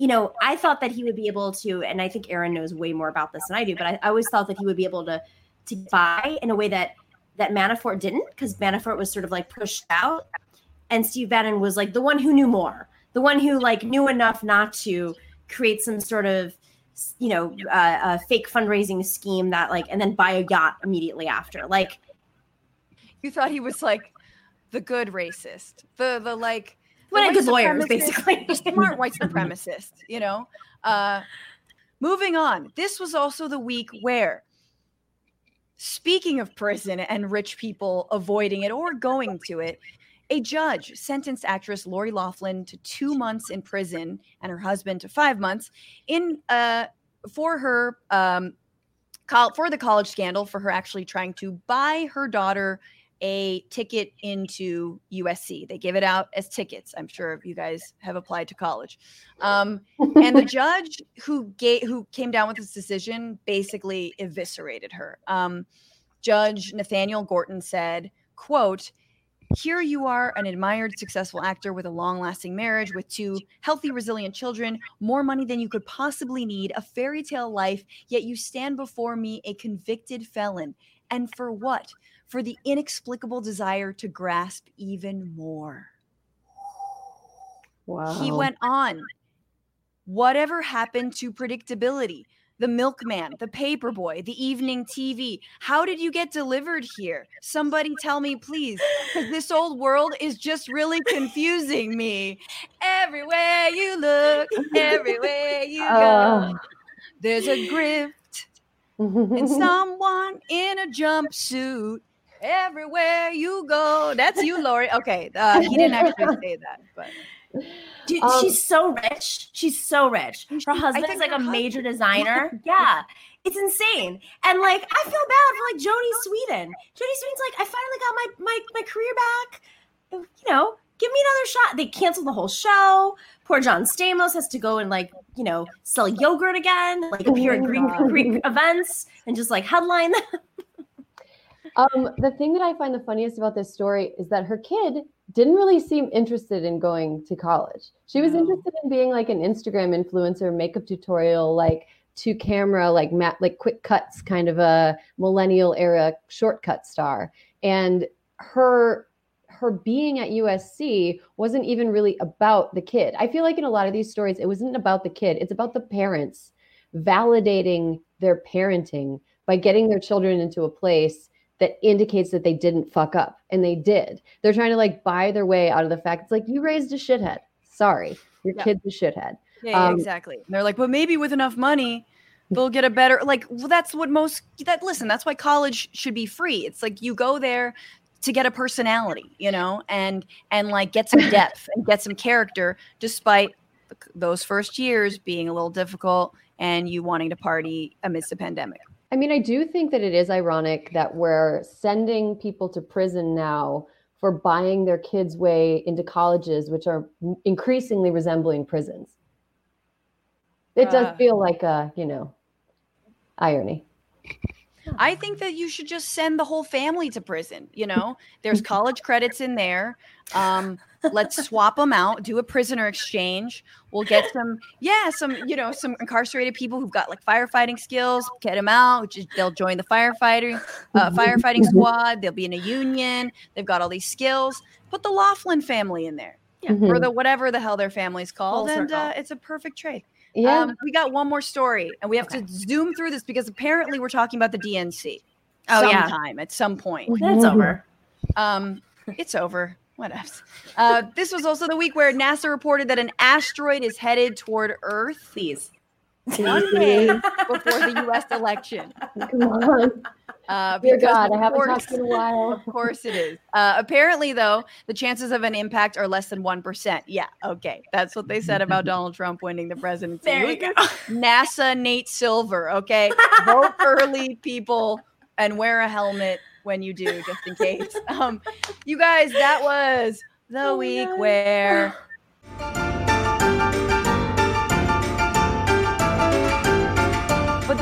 you know, I thought that he would be able to, and I think Erin knows way more about this than I do, but I, I always thought that he would be able to to buy in a way that that Manafort didn't, because Manafort was sort of like pushed out, and Steve Bannon was like the one who knew more, the one who like knew enough not to create some sort of you know uh, a fake fundraising scheme that like and then buy a yacht immediately after. Like You thought he was like the good racist, the the like what good lawyer supremacist- basically. Smart white supremacist, you know. Uh, moving on, this was also the week where, speaking of prison and rich people avoiding it or going to it, A judge sentenced actress Lori Laughlin to two months in prison and her husband to five months in uh, for her um, for the college scandal for her actually trying to buy her daughter a ticket into USC. They give it out as tickets. I'm sure you guys have applied to college. Um, and the judge who gave who came down with this decision basically eviscerated her. Um, judge Nathaniel Gorton said, "quote." Here you are, an admired, successful actor with a long lasting marriage, with two healthy, resilient children, more money than you could possibly need, a fairy tale life, yet you stand before me a convicted felon. And for what? For the inexplicable desire to grasp even more. Wow. He went on. Whatever happened to predictability? The milkman, the paperboy, the evening TV. How did you get delivered here? Somebody tell me, please, because this old world is just really confusing me. Everywhere you look, everywhere you go, Oh. there's a grift and someone in a jumpsuit. Everywhere you go, that's you, Lori. Okay, uh, he didn't actually say that, but Dude, Um, she's so rich. She's so rich. Her I husband is like a hus- major designer. yeah. It's insane. And like I feel bad for like Jodie Sweetin. Jodie Sweetin's like, I finally got my my my career back. You know, give me another shot. They canceled the whole show. Poor John Stamos has to go and like, you know, sell yogurt again, like appear at Oh Greek God. Greek events and just like headline them. Um, the thing that I find the funniest about this story is that her kid didn't really seem interested in going to college. She was No. interested in being like an Instagram influencer, makeup tutorial, like to camera, like mat, like quick cuts, kind of a millennial era shortcut star. And her her being at USC wasn't even really about the kid. I feel like in a lot of these stories, it wasn't about the kid. It's about the parents validating their parenting by getting their children into a place that indicates that they didn't fuck up and they did. They're trying to like buy their way out of the fact it's like you raised a shithead. Sorry, your Yeah. kid's a shithead. Yeah, Um, exactly. And they're like, but maybe with enough money, they'll get a better. Like, well, that's what most. That listen, that's why college should be free. It's like you go there to get a personality, you know, and and like get some depth and get some character, despite those first years being a little difficult and you wanting to party amidst a pandemic. I mean, I do think that it is ironic that we're sending people to prison now for buying their kids' way into colleges, which are increasingly resembling prisons. It Uh. does feel like a, you know, irony. I think that you should just send the whole family to prison. You know, there's college credits in there. Um, let's swap them out, do a prisoner exchange. We'll get some, yeah, some, you know, some incarcerated people who've got like firefighting skills. Get them out. Just, they'll join the firefighting uh, firefighting squad. They'll be in a union. They've got all these skills. Put the Laughlin family in there, Yeah. Mhm. or the whatever the hell their family's called, Full and uh, it's a perfect trade. Yeah. Um, we got one more story, and we have Okay. to zoom through this because apparently we're talking about the DNC. Oh, yeah. sometime at some point. That's over. Um, it's over. What else? Uh, this was also the week where NASA reported that an asteroid is headed toward Earth Please. One day before the U.S. election. Come on. Uh, Dear God, of I haven't course- talked in a while. Of course it is. Uh, apparently, though, the chances of an impact are less than 1%. Yeah, okay. That's what they said about Donald Trump winning the presidency. There you go. NASA Nate Silver, okay? Vote early, people, and wear a helmet when you do, just in case. Um, you guys, that was the Oh week God. where.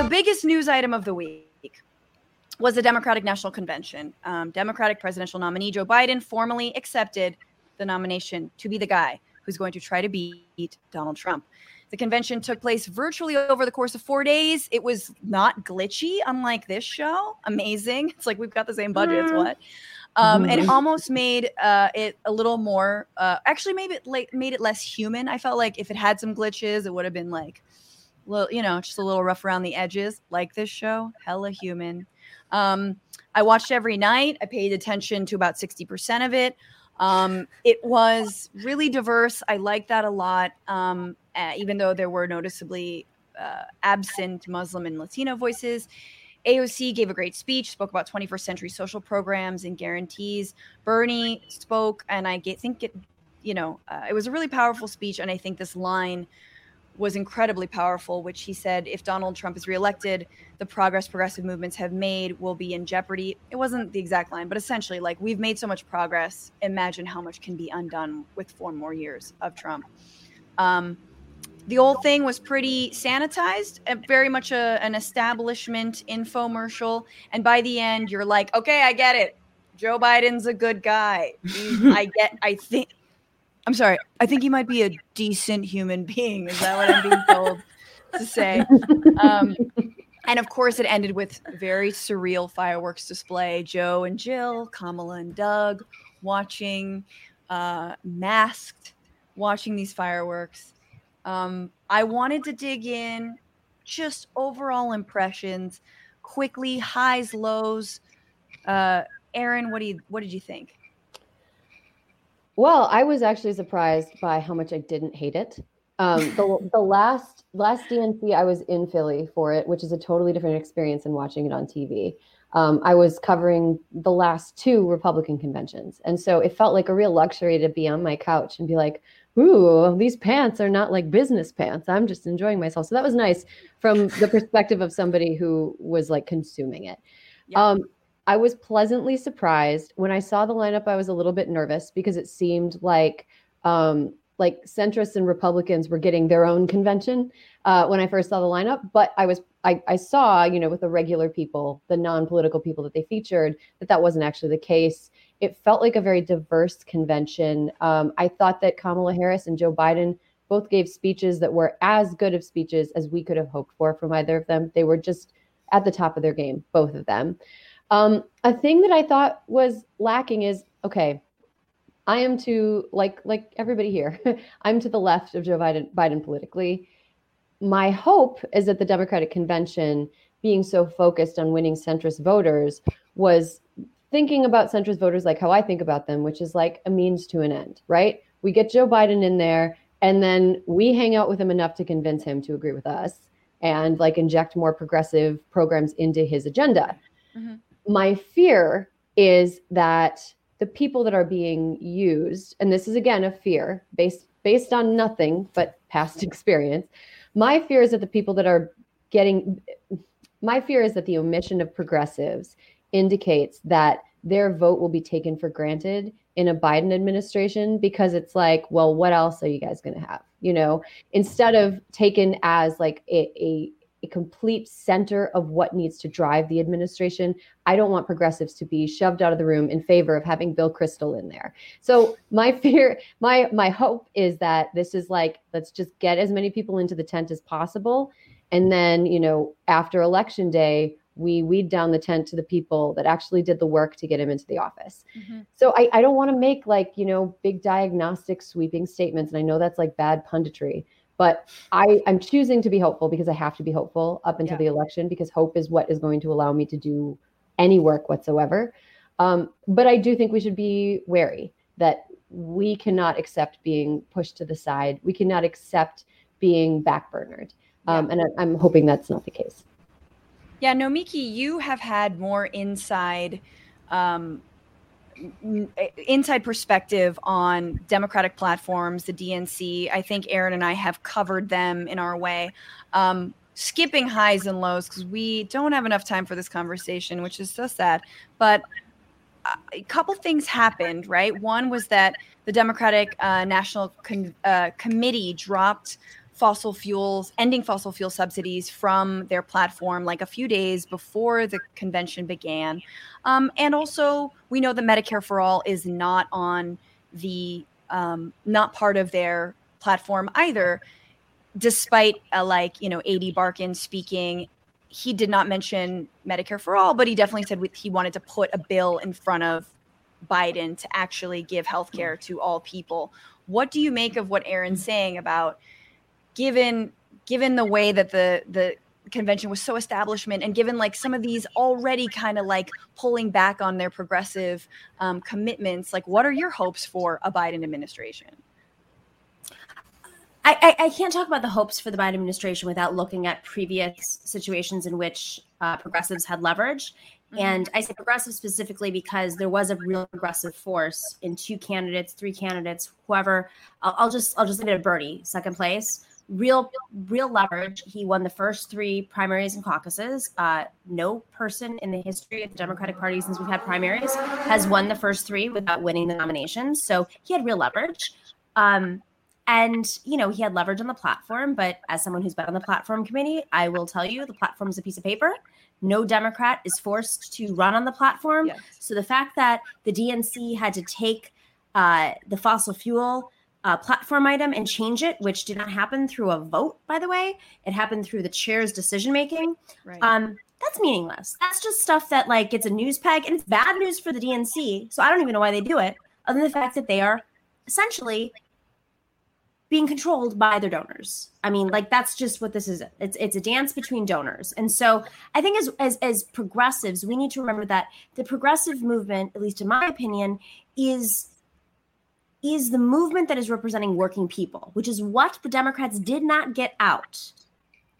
biggest news item of the week was the Democratic National Convention. Um, Democratic presidential nominee Joe Biden formally accepted the nomination to be the guy who's going to try to beat Donald Trump. The convention took place virtually over the course of four days. It was not glitchy, unlike this show. Amazing. It's like we've got the same budget Mm. what. Um, and it Mhm. almost made uh, it a little more. Uh, actually, made it like made it less human. I felt like if it had some glitches, it would have been like, little, you know, just a little rough around the edges. Like this show, hella human. Um, I watched every night. I paid attention to about sixty percent of it. Um, it was really diverse. I liked that a lot. Um, uh, even though there were noticeably uh, absent Muslim and Latino voices, AOC gave a great speech, spoke about 21st century social programs and guarantees. Bernie spoke, and I think it, you know, uh, it was a really powerful speech. And I think this line was incredibly powerful, which he said if Donald Trump is reelected, the progress progressive movements have made will be in jeopardy. It wasn't the exact line, but essentially, like, we've made so much progress. Imagine how much can be undone with four more years of Trump. Um, the old thing was pretty sanitized, very much a, an establishment infomercial. And by the end, you're like, okay, I get it. Joe Biden's a good guy. I get, I think, I'm sorry, I think he might be a decent human being. Is that what I'm being told to say? Um, and of course, it ended with very surreal fireworks display. Joe and Jill, Kamala and Doug watching, uh, masked, watching these fireworks. Um, I wanted to dig in just overall impressions, quickly highs, lows. Uh, Erin, what do you what did you think? Well, I was actually surprised by how much I didn't hate it. Um, the the last last DNC I was in Philly for it, which is a totally different experience than watching it on TV. Um, I was covering the last two Republican conventions, and so it felt like a real luxury to be on my couch and be like, ooh, these pants are not like business pants. I'm just enjoying myself. So that was nice from the perspective of somebody who was like consuming it. Yeah. Um, I was pleasantly surprised when I saw the lineup. I was a little bit nervous because it seemed like um, like centrists and Republicans were getting their own convention uh, when I first saw the lineup. But I was I, I saw you know with the regular people, the non-political people that they featured, that that wasn't actually the case it felt like a very diverse convention. Um, I thought that Kamala Harris and Joe Biden both gave speeches that were as good of speeches as we could have hoped for from either of them. They were just at the top of their game, both of them. Um, a thing that I thought was lacking is okay. I am to like like everybody here. I'm to the left of Joe Biden, Biden politically. My hope is that the Democratic convention, being so focused on winning centrist voters, was thinking about centrist voters like how I think about them, which is like a means to an end, right? We get Joe Biden in there and then we hang out with him enough to convince him to agree with us and like inject more progressive programs into his agenda. Mm-hmm. My fear is that the people that are being used, and this is again a fear based based on nothing but past experience. My fear is that the people that are getting my fear is that the omission of progressives indicates that their vote will be taken for granted in a Biden administration because it's like, well, what else are you guys going to have? You know, instead of taken as like a, a, a, complete center of what needs to drive the administration, I don't want progressives to be shoved out of the room in favor of having Bill Kristol in there. So my fear, my my hope is that this is like, let's just get as many people into the tent as possible. And then, you know, after election day, we weed down the tent to the people that actually did the work to get him into the office. Mm-hmm. So I, I don't want to make like, you know, big diagnostic sweeping statements. And I know that's like bad punditry, but I, I'm choosing to be hopeful because I have to be hopeful up until yeah. the election because hope is what is going to allow me to do any work whatsoever. Um, but I do think we should be wary that we cannot accept being pushed to the side. We cannot accept being backburnered. Um, And I, I'm hoping that's not the case. Yeah, Nomiki, you have had more inside um, inside perspective on democratic platforms, the DNC. I think Erin and I have covered them in our way. Um, skipping highs and lows because we don't have enough time for this conversation, which is so sad. But uh, a couple things happened, right? One was that the Democratic uh, National Con- uh, Committee dropped fossil fuels, ending fossil fuel subsidies from their platform like a few days before the convention began. Um, and also, we know that Medicare for All is not on the, um, not part of their platform either, despite uh, like, you know, Ady Barkan speaking. He did not mention Medicare for All, but he definitely said he wanted to put a bill in front of Biden to actually give health care to all people. What do you make of what Erin's saying about given given the way that the the convention was so establishment and given like some of these already kind of like pulling back on their progressive um, commitments like what are your hopes for a biden administration I, I, I, can't talk about the hopes for the Biden administration without looking at previous situations in which uh, progressives had leverage. Mm-hmm. And I say progressive specifically because there was a real progressive force in two candidates, three candidates, whoever. I'll, I'll just I'll just leave it at Bernie, second place. Real real leverage. He won the first three primaries and caucuses. Uh, no person in the history of the Democratic Party since we've had primaries has won the first three without winning the nomination. So he had real leverage. Um, and, you know, he had leverage on the platform. But as someone who's been on the platform committee, I will tell you the platform is a piece of paper. No Democrat is forced to run on the platform. Yes. So the fact that the DNC had to take uh, the fossil fuel uh, platform item and change it, which did not happen through a vote, by the way, it happened through the chair's decision making. Right. Um, that's meaningless. That's just stuff that like gets a news peg, and it's bad news for the DNC. So I don't even know why they do it, other than the fact that they are essentially being controlled by their donors. I mean, like that's just what this is. It's it's a dance between donors. And so I think as as as progressives, we need to remember that the progressive movement, at least in my opinion, is is the movement that is representing working people, which is what the Democrats did not get out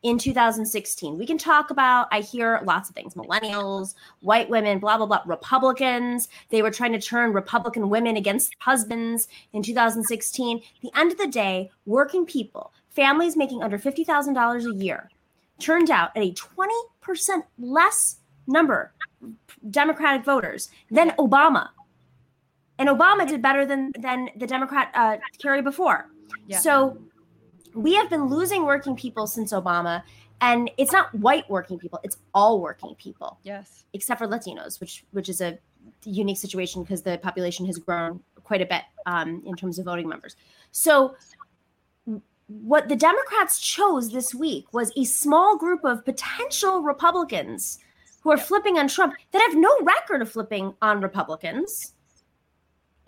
in 2016. We can talk about, I hear lots of things millennials, white women, blah, blah, blah, Republicans. They were trying to turn Republican women against husbands in 2016. the end of the day, working people, families making under $50,000 a year, turned out at a 20% less number Democratic voters than Obama. And Obama did better than, than the Democrat uh, Kerry before. Yeah. So we have been losing working people since Obama. And it's not white working people, it's all working people. Yes. Except for Latinos, which which is a unique situation because the population has grown quite a bit um, in terms of voting members. So what the Democrats chose this week was a small group of potential Republicans who are flipping on Trump that have no record of flipping on Republicans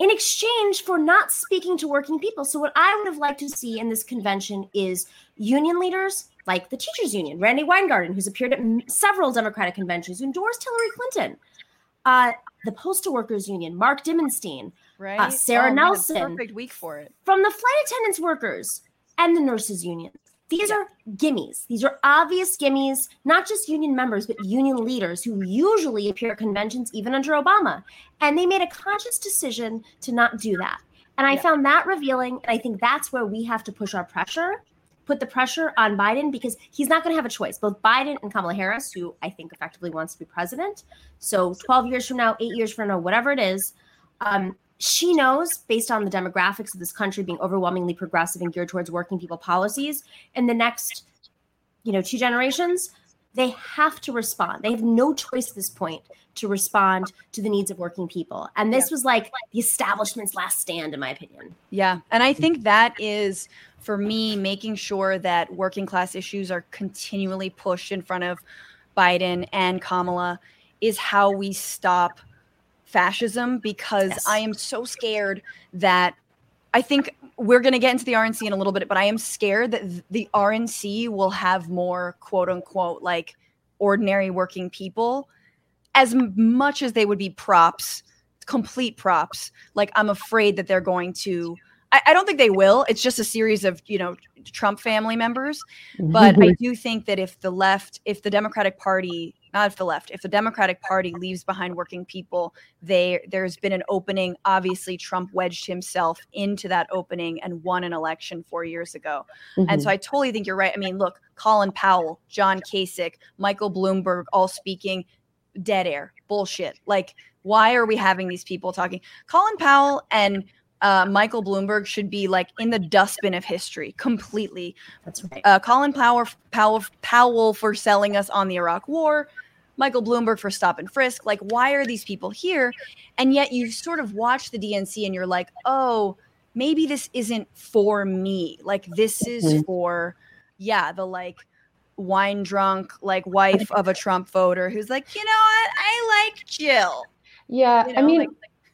in exchange for not speaking to working people. So, what I would have liked to see in this convention is union leaders like the teachers union, Randi Weingarten, who's appeared at several Democratic conventions, who endorsed Hillary Clinton, uh, the postal workers union, Mark Dimondstein, uh, right? uh, Sara oh, Nelson, perfect week for it, from the flight attendants workers and the nurses union. These are gimmies. These are obvious gimmies, not just union members, but union leaders who usually appear at conventions even under Obama. And they made a conscious decision to not do that. And I yeah. found that revealing. And I think that's where we have to push our pressure, put the pressure on Biden because he's not going to have a choice. Both Biden and Kamala Harris, who I think effectively wants to be president. So 12 years from now, eight years from now, whatever it is, um, she knows based on the demographics of this country being overwhelmingly progressive and geared towards working people policies in the next you know two generations they have to respond. They have no choice at this point to respond to the needs of working people. And this yeah. was like the establishment's last stand in my opinion. Yeah. And i think that is for me making sure that working class issues are continually pushed in front of biden and kamala is how we stop fascism because yes. I am so scared that I think we're going to get into the RNC in a little bit, but I am scared that the RNC will have more quote unquote like ordinary working people as much as they would be props, complete props. Like I'm afraid that they're going to. I, I don't think they will. It's just a series of you know Trump family members, but I do think that if the left, if the Democratic Party not if the left if the democratic party leaves behind working people they there's been an opening. Obviously trump wedged himself into that opening and won an election four years ago. Mm-hmm. and so i totally think you're right. I mean look colin powell john kasich michael bloomberg all speaking dead air bullshit. Like why are we having these people talking? Colin powell and uh, Michael Bloomberg should be like in the dustbin of history completely. That's right. Uh, Colin Powell, Powell, Powell for selling us on the Iraq War. Michael Bloomberg for stop and frisk. Like, why are these people here? And yet you sort of watch the DNC and you're like, oh, maybe this isn't for me. Like, this is mm-hmm. for, yeah, the like wine drunk, like wife of a Trump voter who's like, you know what? I like Jill. Yeah. You know, I mean, like,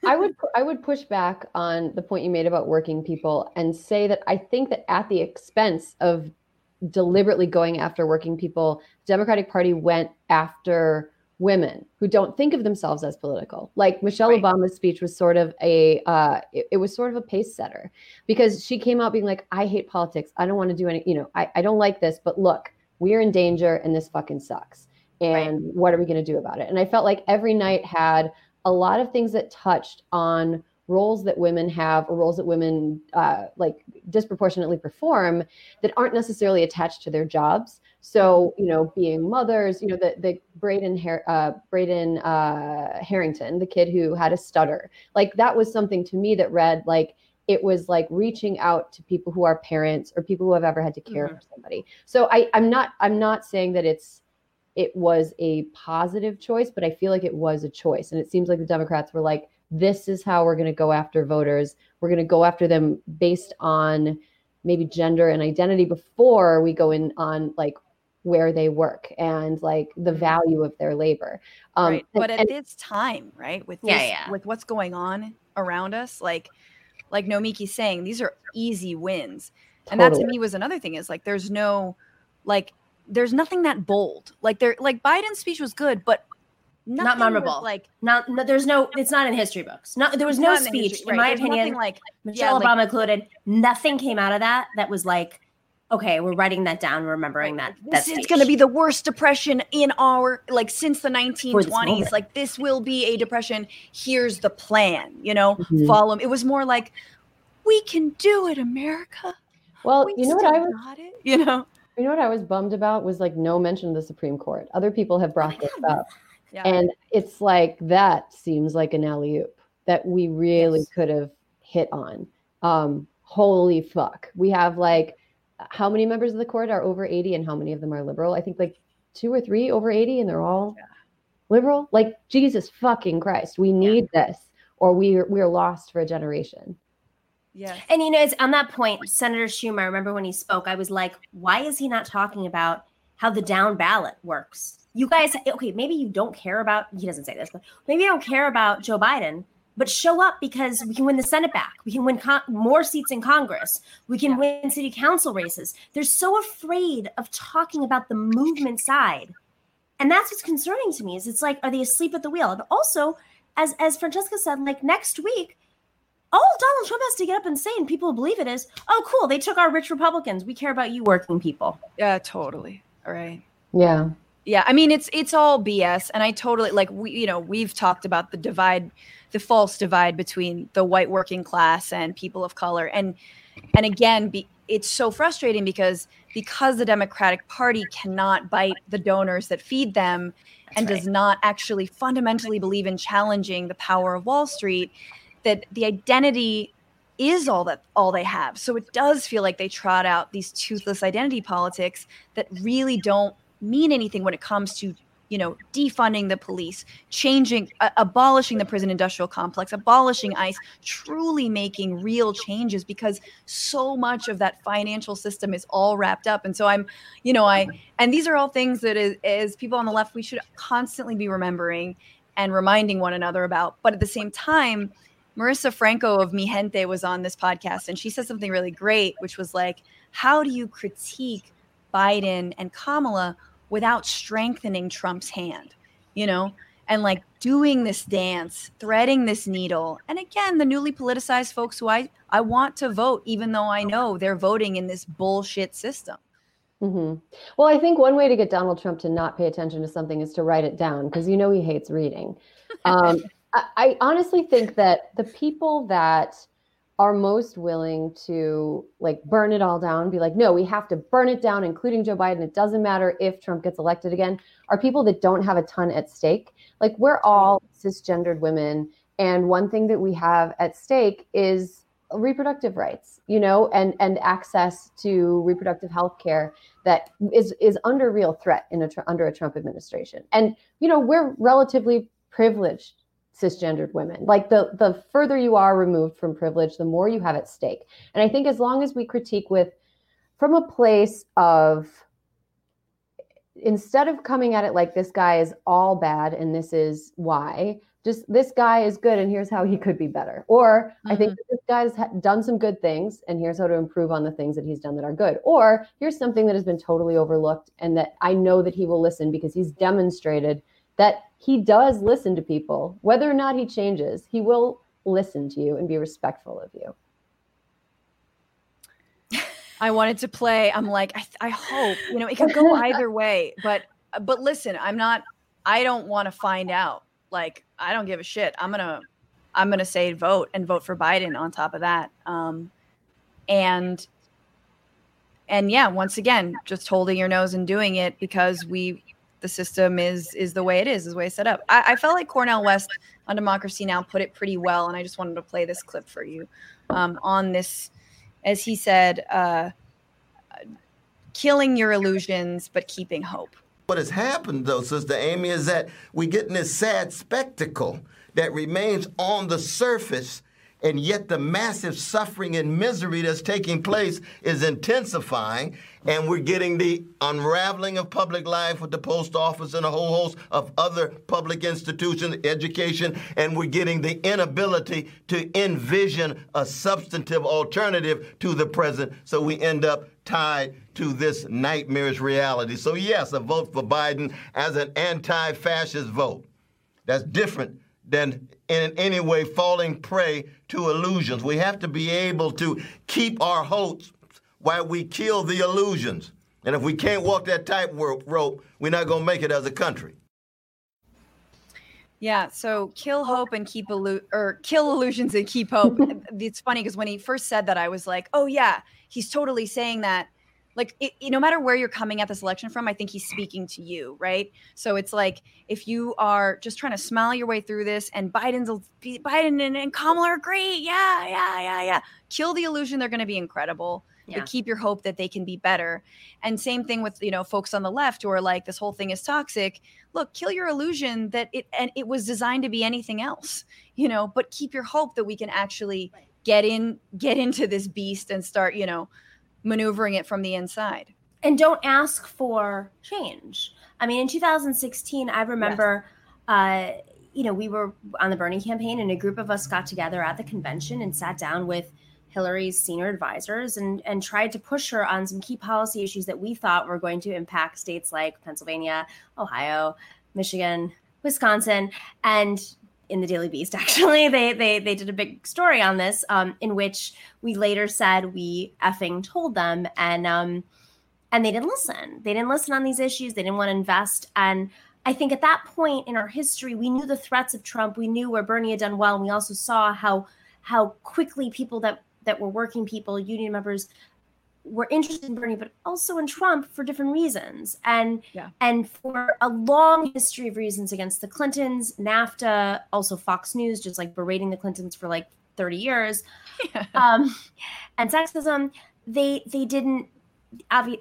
I would I would push back on the point you made about working people and say that I think that at the expense of deliberately going after working people, Democratic Party went after women who don't think of themselves as political. Like Michelle Right. Obama's speech was sort of a uh, it, it was sort of a pace setter because she came out being like, I hate politics. I don't want to do any, you know, I, I don't like this, but look, we're in danger and this fucking sucks. And what are we going to do about it? And I felt like every night had a lot of things that touched on roles that women have or roles that women uh, like disproportionately perform that aren't necessarily attached to their jobs. So, you know, being mothers, you know, the the Brayden Har- uh, Brayden uh, Harrington, the kid who had a stutter, like that was something to me that read like it was like reaching out to people who are parents or people who have ever had to care Mhm. for somebody. So I, I'm not I'm not saying that it's it was a positive choice, but I feel like it was a choice. And it seems like the Democrats were like, this is how we're going to go after voters. We're going to go after them based on maybe gender and identity before we go in on like where they work and like the value of their labor. Um, Mm-hmm. right. and- But at and- this time, right, with Yeah, this, yeah. with what's going on around us, like like Nomiki's saying, these are easy wins. And that to me was another thing is like there's no like there's nothing that bold. Like there like Biden's speech was good, but nothing was, memorable. like Not, no, there's no. It's not in history books. Not there was no not in speech, history- in my there's opinion. nothing like Michelle like- Obama included. Nothing came out of that that was like, okay, we're writing that down, remembering Right. that. this that is going to be the worst depression in our like since the 1920s like this will be a depression here's the plan you know Mhm. follow it was more like we can do it america well, we you know what I was it you know you know what I was bummed about was like no mention of the Supreme Court. Other people have brought this up. yeah And it's like that seems like an alley oop that we really Yes. could have hit on. Um, holy fuck. We have like how many members of the court are over 80 and how many of them are liberal? I think like two or three over 80 and they're all liberal. Like Jesus fucking Christ. We need this or we we're lost for a generation. Yes And you know, it's on that point, Senator Schumer, I remember when he spoke, I was like, why is he not talking about how the down ballot works? You guys, okay, maybe you don't care about, he doesn't say this, but maybe you don't care about Joe Biden, but show up because we can win the Senate back. We can win con- more seats in Congress. We can win city council races. They're so afraid of talking about the movement side. And that's what's concerning to me is it's like, are they asleep at the wheel? And also, as, as Francesca said, like next week, all Donald Trump has to get up and say, and people believe it is, oh, cool, they took our rich Republicans. We care about you, working people. yeah totally all right Yeah. yeah i mean it's it's all bs and i totally like we you know we've talked about the divide the false divide between the white working class and people of color and and again be, it's so frustrating because because the democratic party cannot bite the donors that feed them and That's does not actually fundamentally believe in challenging the power of wall street that the identity is all that all they have. So it does feel like they trot out these toothless identity politics that really don't mean anything when it comes to you know defunding the police changing uh, abolishing the prison industrial complex abolishing ice truly making real changes because so much of that financial system is all wrapped up. And so i'm you know i and these are all things that is, as people on the left we should constantly be remembering and reminding one another about. But at the same time marisa franco of mijente was on this podcast and she said something really great which was like how do you critique biden and kamala without strengthening trump's hand you know and like doing this dance, threading this needle. And again, the newly politicized folks who I I want to vote, even though I know they're voting in this bullshit system. Mm-hmm. Well, I think one way to get Donald Trump to not pay attention to something is to write it down because you know he hates reading. Um, I, honestly think that the people that are most willing to like burn it all down, be like, no, we have to burn it down, including Joe Biden. It doesn't matter if Trump gets elected again, are people that don't have a ton at stake. Like we're all cisgendered women. And one thing that we have at stake is reproductive rights, you know, and and access to reproductive health care that is is under real threat in a under a Trump administration. And you know, we're relatively privileged cisgendered women. Like the the further you are removed from privilege, the more you have at stake. And I think as long as we critique with from a place of instead of coming at it like this guy is all bad and this is why just this guy is good and here's how he could be better or i think mm-hmm. this guy's done some good things and here's how to improve on the things that he's done that are good or here's something that has been totally overlooked and that i know that he will listen because he's demonstrated that he does listen to people. Whether or not he changes, he will listen to you and be respectful of you. I wanted to play. I'm like, I, I hope you know it could go either way. But but listen, I'm not. I don't want to find out. Like I don't give a shit. I'm gonna I'm gonna say vote and vote for Biden. On top of that, um, and and yeah, once again, just holding your nose and doing it because we the system is is the way it is, is the way it's set up. I, I felt like Cornel West on Democracy Now put it pretty well, and I just wanted to play this clip for you um, on this as he said, uh, killing your illusions but keeping hope. What has happened, though, Sister Amy, is that we get in this sad spectacle that remains on the surface and yet the massive suffering and misery that's taking place is intensifying and we're getting the unraveling of public life with the post office and a whole host of other public institutions education and we're getting the inability to envision a substantive alternative to the present. So we end up tied to this nightmarish reality. So yes a vote for biden as an anti-fascist vote. That's different than in any way falling prey to illusions. We have to be able to keep our hopes while we kill the illusions. And if we can't walk that tightrope, rope we're not going to make it as a country. Yeah, so kill hope and keep illu- or kill illusions and keep hope. it's funny because when he first said that, I was like, "Oh yeah, he's totally saying that." Like it, it, no matter where you're coming at this election from i think he's speaking to you right? So it's like if you are just trying to smile your way through this and biden's biden and, and kamala are great yeah yeah yeah yeah kill the illusion they're going to be incredible yeah. but keep your hope that they can be better. And same thing with you know folks on the left who are like this whole thing is toxic. Look kill your illusion that it and it was designed to be anything else you know but keep your hope that we can actually get in get into this beast and start you know maneuvering it from the inside. And don't ask for change. I mean, in 2016, I remember, yes. uh, you know, we were on the Bernie campaign, and a group of us got together at the convention and sat down with Hillary's senior advisors and and tried to push her on some key policy issues that we thought were going to impact states like Pennsylvania, Ohio, Michigan, Wisconsin, and in the Daily Beast, actually, they they they did a big story on this, um, in which we later said we effing told them, and um, and they didn't listen. They didn't listen on these issues. They didn't want to invest. And I think at that point in our history, we knew the threats of Trump. We knew where Bernie had done well, and we also saw how how quickly people that that were working people, union members, were interested in Bernie, but also in Trump for different reasons, and yeah. and for a long history of reasons against the Clintons, NAFTA, also Fox News, just like berating the Clintons for like thirty years, yeah. um, and sexism. They they didn't.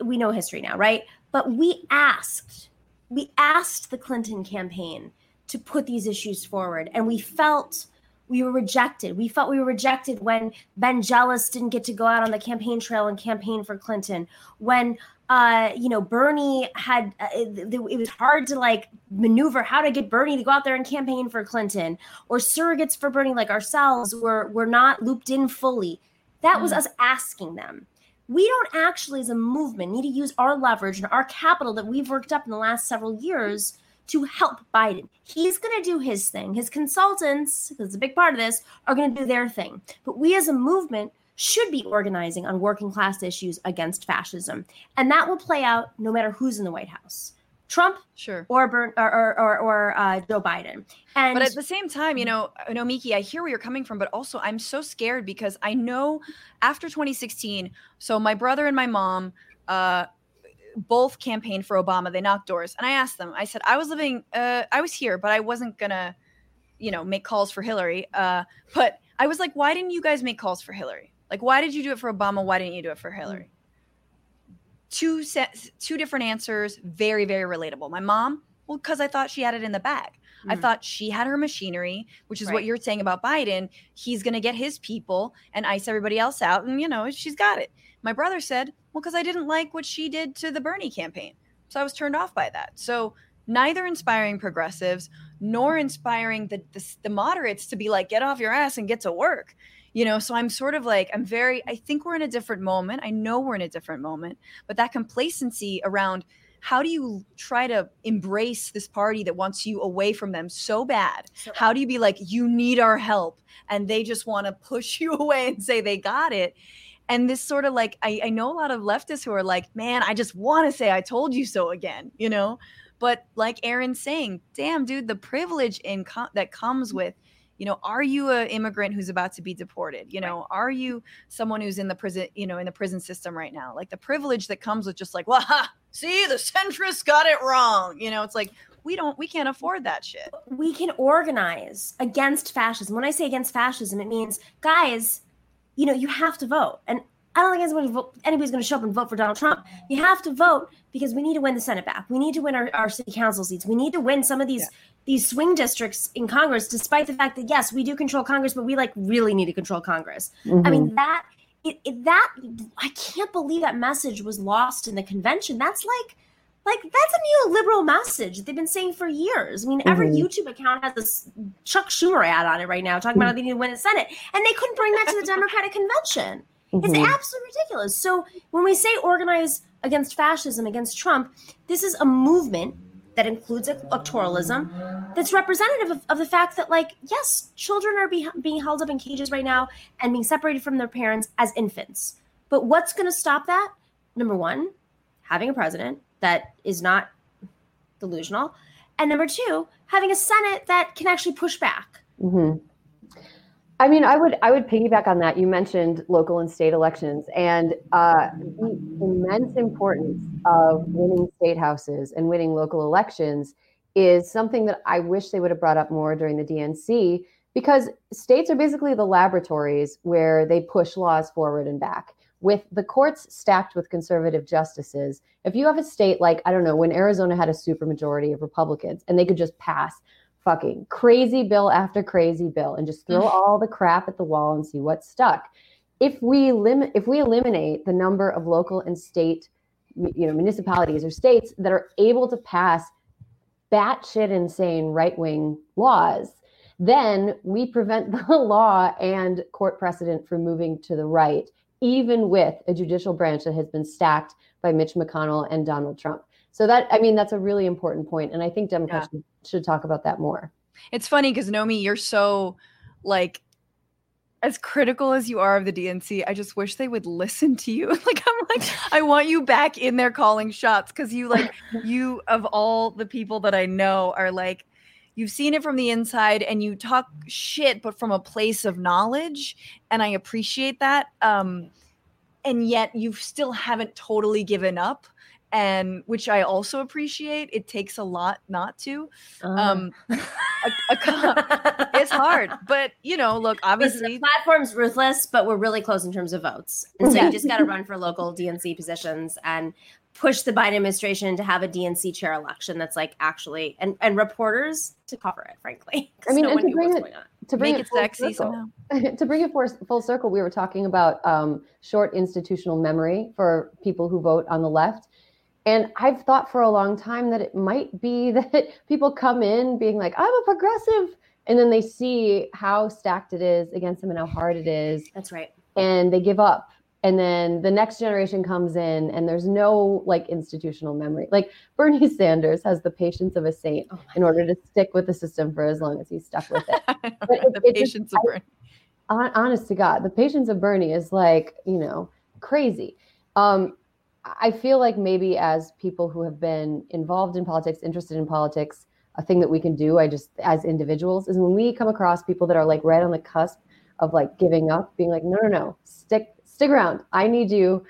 We know history now, right? But we asked, we asked the Clinton campaign to put these issues forward, and we felt we were rejected. We felt we were rejected when Ben Jealous didn't get to go out on the campaign trail and campaign for Clinton. When uh, you know Bernie had uh, it, it, was hard to like maneuver how to get Bernie to go out there and campaign for Clinton, or surrogates for Bernie like ourselves were were not looped in fully. That was mm. us asking them. We don't actually, as a movement, need to use our leverage and our capital that we've worked up in the last several years to help Biden. He's going to do his thing. His consultants, because it's a big part of this, are going to do their thing. But we as a movement should be organizing on working class issues against fascism. And that will play out no matter who's in the White House. Trump, sure, or Bern, or or, or, or uh, Joe Biden. And but at the same time, you know, I know Miki, I hear where you're coming from, but also I'm so scared because I know after 2016, so my brother and my mom uh, both campaigned for Obama. They knocked doors, and I asked them. I said, I was living, uh, I was here, but I wasn't gonna, you know, make calls for Hillary. Uh, but I was like, why didn't you guys make calls for Hillary? Like, why did you do it for Obama? Why didn't you do it for Hillary? Two sets, two different answers, very, very relatable. My mom, well, because I thought she had it in the bag. Mm-hmm. I thought she had her machinery, which is right. what you're saying about Biden. He's to get his people and ice everybody else out, and you know she's got it. My brother said, well, because I didn't like what she did to the Bernie campaign. So I was turned off by that. So neither inspiring progressives nor inspiring the, the, the moderates to be like, get off your ass and get to work. You know, so I'm sort of like, I'm very, I think we're in a different moment. I know we're in a different moment, but that complacency around how do you try to embrace this party that wants you away from them so bad? So- How do you be like, you need our help? And they just want to push you away and say they got it. And this sort of like, I, I know a lot of leftists who are like, man, I just want to say I told you so again, you know? But like Erin's saying, damn, dude, the privilege in that comes with, you know, are you an immigrant who's about to be deported? You know, are you someone who's in the prison, you know, in the prison system right now? Like the privilege that comes with just like, well, ha, see, the centrists got it wrong. You know, it's like we don't, we can't afford that shit. we can organize against fascism. When I say against fascism, it means, guys, you know, you have to vote. And I don't think anybody's, vote, anybody's going to show up and vote for Donald Trump. You have to vote because we need to win the Senate back. We need to win our, our city council seats. We need to win some of these Yeah. these swing districts in Congress, despite the fact that yes, we do control Congress, but we like really need to control Congress. I Mhm. mean that it, it that I can't believe that message was lost in the convention. That's like like that's a neoliberal message that they've been saying for years. I mean, every Mhm. YouTube account has this Chuck Schumer ad on it right now, talking about how they need to win the Senate, and they couldn't bring that to the Democratic convention. It's Mhm. absolutely ridiculous. So when we say organize against fascism, against Trump, this is a movement that includes electoralism that's representative of, of the fact that, like, yes, children are be, being held up in cages right now and being separated from their parents as infants. But what's going to stop that? Number one, having a president that is not delusional. And number two, having a Senate that can actually push back. hmm I mean, I would I would piggyback on that. You mentioned local and state elections, and uh, the immense importance of winning state houses and winning local elections is something that I wish they would have brought up more during the DNC because states are basically the laboratories where they push laws forward and back. With the courts stacked with conservative justices, if you have a state like I don't know when Arizona had a supermajority of Republicans and they could just pass fucking crazy bill after crazy bill and just throw all the crap at the wall and see what stuck. If we limit if we eliminate the number of local and state you know municipalities or states that are able to pass batshit insane right-wing laws, then we prevent the law and court precedent from moving to the right, even with a judicial branch that has been stacked by Mitch McConnell and Donald Trump. So that I mean that's a really important point, and I think Democrats should, should talk about that more. It's funny because Nomi, you're so like as critical as you are of the DNC. I just wish they would listen to you. like I'm like, I want you back in there calling shots because you like you of all the people that I know are like you've seen it from the inside and you talk shit but from a place of knowledge and I appreciate that. Um and yet you still haven't totally given up and which I also appreciate. It takes a lot not to. Um a, a it's hard, but you know, look, obviously, the platform's ruthless, but we're really close in terms of votes. And so Yeah. you just got to run for local DNC positions and push the Biden administration to have a DNC chair election that's like actually and and reporters to cover it, frankly. I mean, no and to bring it- to bring make it full sexy circle- somehow. to bring it for, full circle, we were talking about um, short institutional memory for people who vote on the left. And I've thought for a long time that it might be that people come in being like, I'm a progressive. And then they see how stacked it is against them and how hard it is. That's right. And they give up. And then the next generation comes in and there's no like institutional memory. Like Bernie Sanders has the patience of a saint Oh in order to stick with the system for as long as he's stuck with it. the it- it just- patience of Bernie. hon- honest to God, the patience of Bernie is like, you know, crazy. Um, I feel like maybe as people who have been involved in politics, interested in politics, a thing that we can do, I just as individuals, is when we come across people that are like right on the cusp of like giving up, being like, no, no, no, stick, stick around. I need you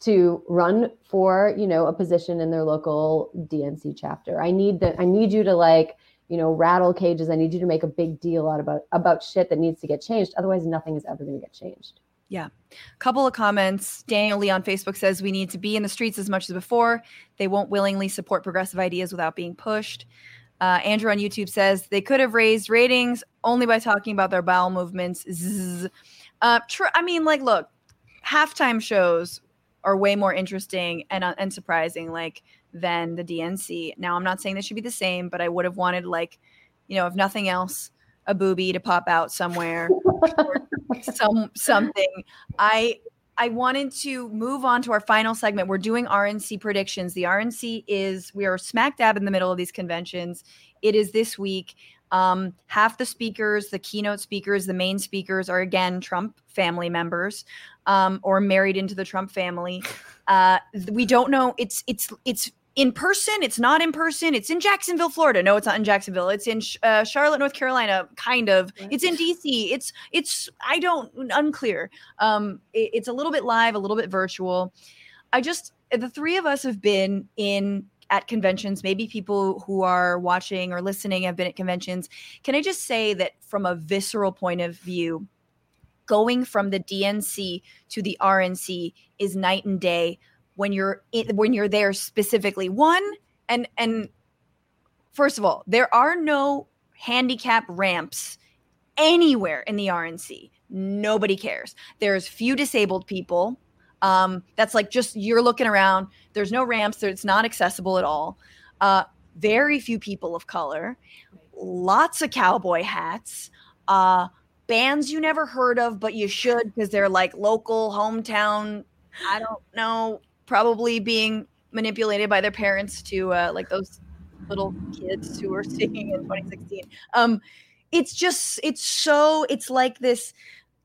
to run for, you know, a position in their local DNC chapter. I need that. I need you to like, you know, rattle cages. I need you to make a big deal out about about shit that needs to get changed. Otherwise, nothing is ever going to get changed. Yeah. Couple of comments. Daniel Lee on Facebook says we need to be in the streets as much as before. They won't willingly support progressive ideas without being pushed. Uh, Andrew on YouTube says they could have raised ratings only by talking about their bowel movements. Zzz. Uh, tr- I mean, like, look, halftime shows are way more interesting and uh, and surprising, like than the DNC. Now, I'm not saying they should be the same, but I would have wanted, like, you know, if nothing else, a booby to pop out somewhere, or some something. I I wanted to move on to our final segment. We're doing RNC predictions. The RNC is we are smack dab in the middle of these conventions. It is this week. Um, half the speakers, the keynote speakers, the main speakers are again Trump family members um, or married into the Trump family. Uh, we don't know. It's it's it's in person. It's not in person. It's in Jacksonville, Florida. No, it's not in Jacksonville. It's in uh, Charlotte, North Carolina. Kind of. It's in DC. It's it's. I don't unclear. Um, it, it's a little bit live, a little bit virtual. I just the three of us have been in at conventions. Maybe people who are watching or listening have been at conventions. Can I just say that from a visceral point of view, going from the DNC to the RNC is night and day when you're in, when you're there specifically. One and and first of all, there are no handicap ramps anywhere in the RNC. Nobody cares. There's few disabled people. Um, that's like just you're looking around. There's no ramps. It's not accessible at all. Uh, very few people of color. Lots of cowboy hats. Uh, bands you never heard of, but you should because they're like local, hometown. I don't know. Probably being manipulated by their parents to uh, like those little kids who were singing in 2016. Um, it's just it's so it's like this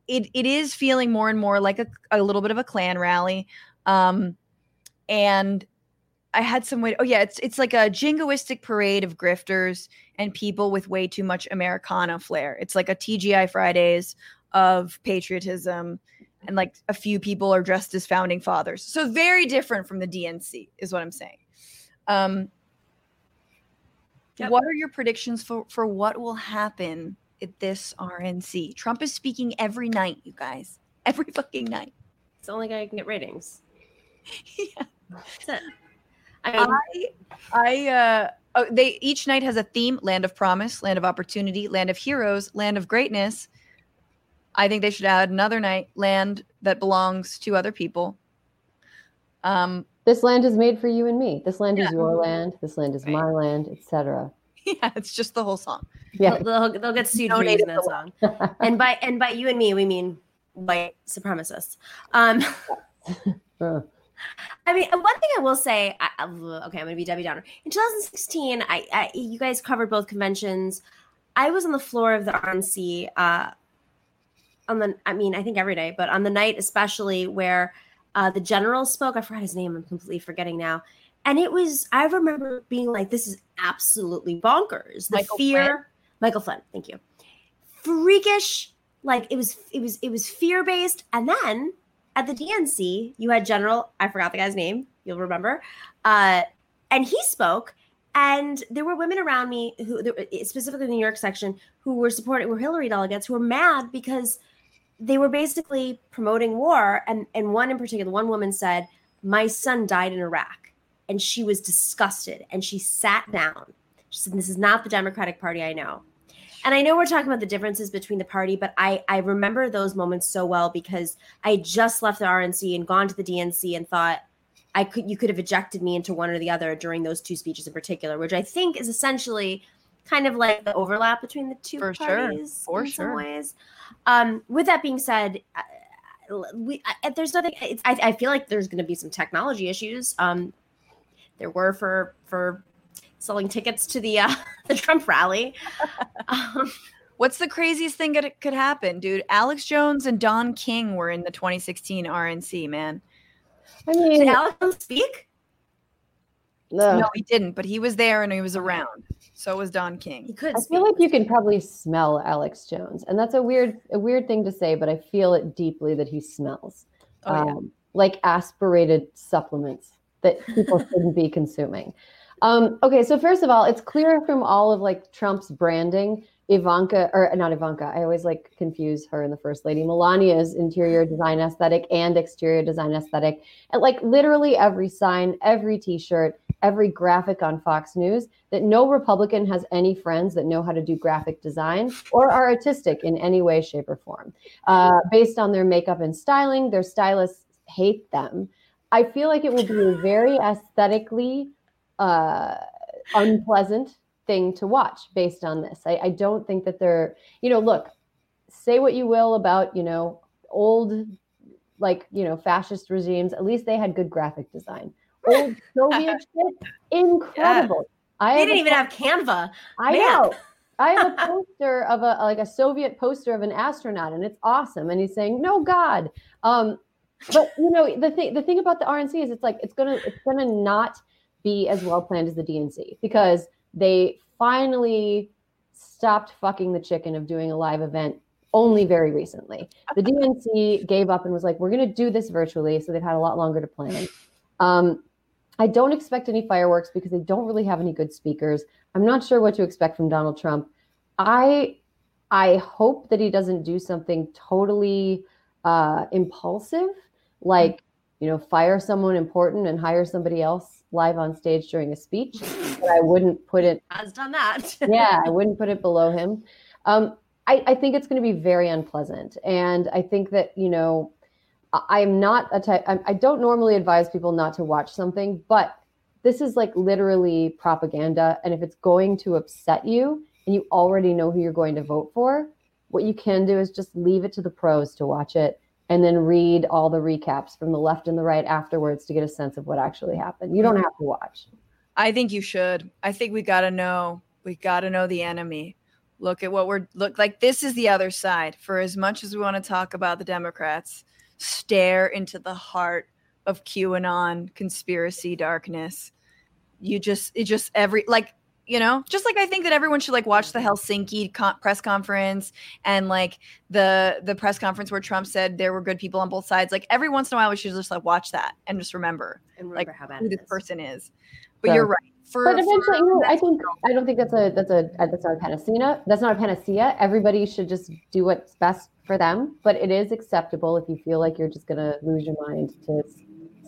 it it is feeling more and more like a, a little bit of a Klan rally. Um, and I had some way. Oh yeah, it's it's like a jingoistic parade of grifters and people with way too much Americana flair. It's like a TGI Fridays of patriotism, and like a few people are dressed as founding fathers. So very different from the DNC, is what I'm saying. Um, yep. What are your predictions for for what will happen at this RNC. Trump is speaking every night, you guys. Every fucking night. It's the only guy who can get ratings. yeah. That's it. I, mean, I, I uh, oh, they each night has a theme: land of promise, land of opportunity, land of heroes, land of greatness. I think they should add another night: land that belongs to other people. Um, this land is made for you and me. This land yeah. is your land. This land is right. my land, etc. Yeah, it's just the whole song. Yeah, they'll, they'll, they'll get sued for using that song. and by and by you and me, we mean white supremacists. Um, I mean, one thing I will say, I, okay, I'm going to be Debbie Downer. In 2016, I, I, you guys covered both conventions. I was on the floor of the RNC uh, on the, I mean, I think every day, but on the night especially where uh, the general spoke. I forgot his name. I'm completely forgetting now. And it was, I remember being like, this is absolutely bonkers. The Michael fear, Flynn. Michael Flynn, thank you. Freakish, like it was, it was, it was fear based. And then at the DNC, you had General, I forgot the guy's name, you'll remember. Uh, and he spoke, and there were women around me who, specifically in the New York section, who were supporting, were Hillary delegates who were mad because they were basically promoting war. And, and one in particular, one woman said, My son died in Iraq and she was disgusted and she sat down. She said, This is not the Democratic Party I know. And I know we're talking about the differences between the party, but I, I remember those moments so well because I just left the RNC and gone to the DNC and thought I could you could have ejected me into one or the other during those two speeches in particular, which I think is essentially kind of like the overlap between the two For parties sure. For in sure. some ways. Um, with that being said, we I, there's nothing. I, I feel like there's going to be some technology issues. Um, there were for for selling tickets to the uh, the Trump rally. Um, What's the craziest thing that could happen, dude? Alex Jones and Don King were in the 2016 RNC, man. I mean, did Alex speak? No. no, he didn't, but he was there and he was around. So was Don King. He could. I speak. feel like you can probably smell Alex Jones, and that's a weird, a weird thing to say, but I feel it deeply that he smells, oh, yeah. um, like aspirated supplements that people shouldn't be consuming. Um, okay, so first of all, it's clear from all of like Trump's branding, Ivanka or not Ivanka, I always like confuse her and the first lady. Melania's interior design aesthetic and exterior design aesthetic, and like literally every sign, every T-shirt, every graphic on Fox News, that no Republican has any friends that know how to do graphic design or are artistic in any way, shape, or form. Uh, based on their makeup and styling, their stylists hate them. I feel like it will be a very aesthetically uh, unpleasant thing to watch based on this. I, I don't think that they're, you know, look, say what you will about, you know, old like you know fascist regimes, at least they had good graphic design. Old Soviet shit, incredible. I They didn't even have Canva. I Man. know. I have a poster of a like a Soviet poster of an astronaut, and it's awesome. And he's saying, "No God." Um, but you know the thing the thing about the RNC is it's like it's gonna it's gonna not be as well planned as the DNC because they finally stopped fucking the chicken of doing a live event only very recently. The DNC gave up and was like, "We're gonna do this virtually," so they've had a lot longer to plan. Um, I don't expect any fireworks because they don't really have any good speakers. I'm not sure what to expect from Donald Trump. I I hope that he doesn't do something totally uh, impulsive, like you know, fire someone important and hire somebody else live on stage during a speech. But I wouldn't put it Has done that. yeah, I wouldn't put it below him. Um, I, I think it's going to be very unpleasant, and I think that you know, I- I'm not a type. I, I don't normally advise people not to watch something, but this is like literally propaganda, and if it's going to upset you, and you already know who you're going to vote for, what you can do is just leave it to the pros to watch it, and then read all the recaps from the left and the right afterwards to get a sense of what actually happened. You don't mm-hmm. have to watch. I think you should. I think we got to know. We got to know the enemy. Look at what we're look like. This is the other side. For as much as we want to talk about the Democrats, stare into the heart of QAnon conspiracy darkness. You just it just every like you know just like I think that everyone should like watch the Helsinki con- press conference and like the the press conference where Trump said there were good people on both sides. Like every once in a while we should just like watch that and just remember And like how bad who this is. person is. But Sure. you're right. For, But eventually, for- you know, I think I don't think that's a that's a that's not a panacea. That's not a panacea. Everybody should just do what's best for them. But it is acceptable if you feel like you're just gonna lose your mind to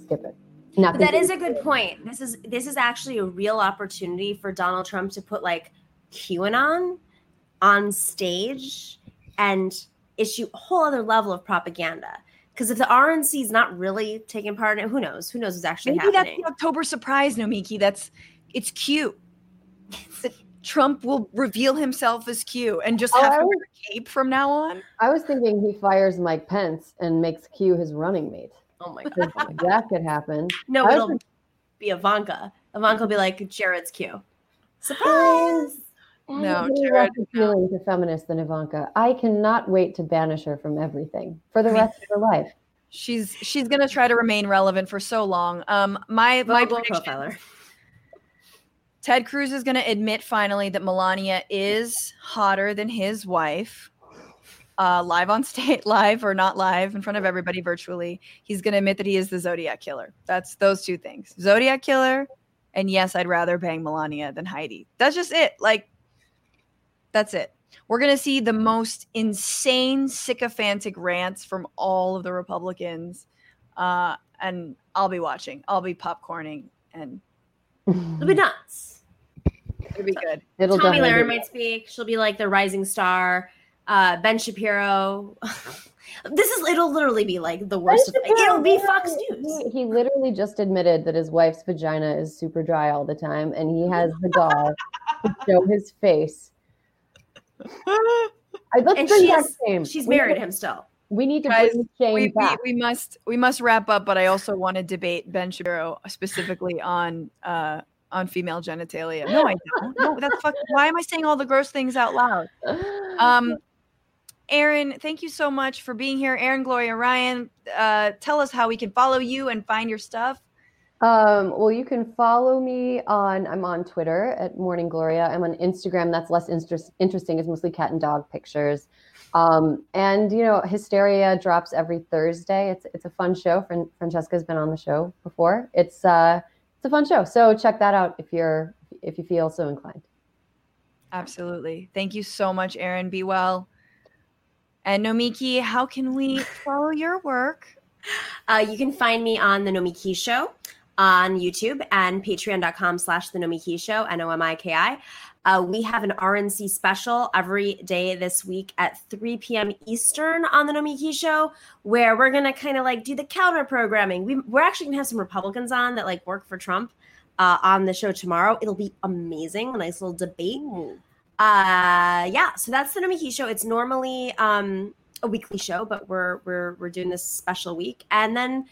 skip it. Not But that is a good point. This is this is actually a real opportunity for Donald Trump to put like QAnon on stage and issue a whole other level of propaganda. Because if the RNC is not really taking part in it, who knows? Who knows what's actually maybe that's the October surprise, Nomiki. That's it's cute. That Trump will reveal himself as Q and just Oh, have I to was- a cape from now on. I was thinking he fires Mike Pence and makes Q his running mate. Oh my god! that could happen. No, I it'll be Ivanka. Ivanka will be like Jared's cue. Surprise! No, Really Jared, less appealing to feminists than Ivanka. I cannot wait to banish her from everything for the rest of her life. She's she's gonna try to remain relevant for so long. Um, my my Vogue prediction, profiler. Ted Cruz is gonna admit finally that Melania is hotter than his wife. Uh, live on stage, live or not live, in front of everybody virtually. He's gonna admit that he is the Zodiac killer. That's those two things: Zodiac killer, and yes, I'd rather bang Melania than Heidi. That's just it. Like, that's it. We're gonna see the most insane sycophantic rants from all of the Republicans, uh, and I'll be watching. I'll be popcorning, and It'll be nuts. it'll be good. It'll Tomi definitely Lahren might speak. She'll be like the rising star. Uh, ben Shapiro. this is it'll literally be like the worst. Of, it'll be Fox News. He, he literally just admitted that his wife's vagina is super dry all the time, and he has the gall to show his face. I, let's And bring she back is- shame. She's married need- him still. We need to Guys, bring shame we, we, back. we must we must wrap up, but I also want to debate Ben Shapiro specifically on uh on female genitalia. No, I don't. No, that's fuck. Why am I saying all the gross things out loud? Um, Erin, thank you so much for being here. Erin, Gloria, Ryan, uh, tell us how we can follow you and find your stuff. Um, well, you can follow me on. I'm on Twitter at Morning Gloria. I'm on Instagram. That's less interest, interesting. It's mostly cat and dog pictures. Um, and you know, Hysteria drops every Thursday. It's it's a fun show. Fran- Francesca's been on the show before. It's uh, it's a fun show. So check that out if you're if you feel so inclined. Absolutely. Thank you so much, Erin. Be well. And Nomiki, how can we follow your work? Uh, you can find me on the Nomiki Show on YouTube and patreon.com slash the Nomiki Show, N-O-M-I-K-I. Uh, we have an RNC special every day this week at 3 p.m. Eastern on the Nomiki Show, where we're gonna kind of like do the counter programming. We, we're actually gonna have some Republicans on that like work for Trump uh, on the show tomorrow. It'll be amazing, a nice little debate. Uh, yeah, so that's the Nomiki Show. It's normally um, a weekly show, but we're we're we're doing this special week, and then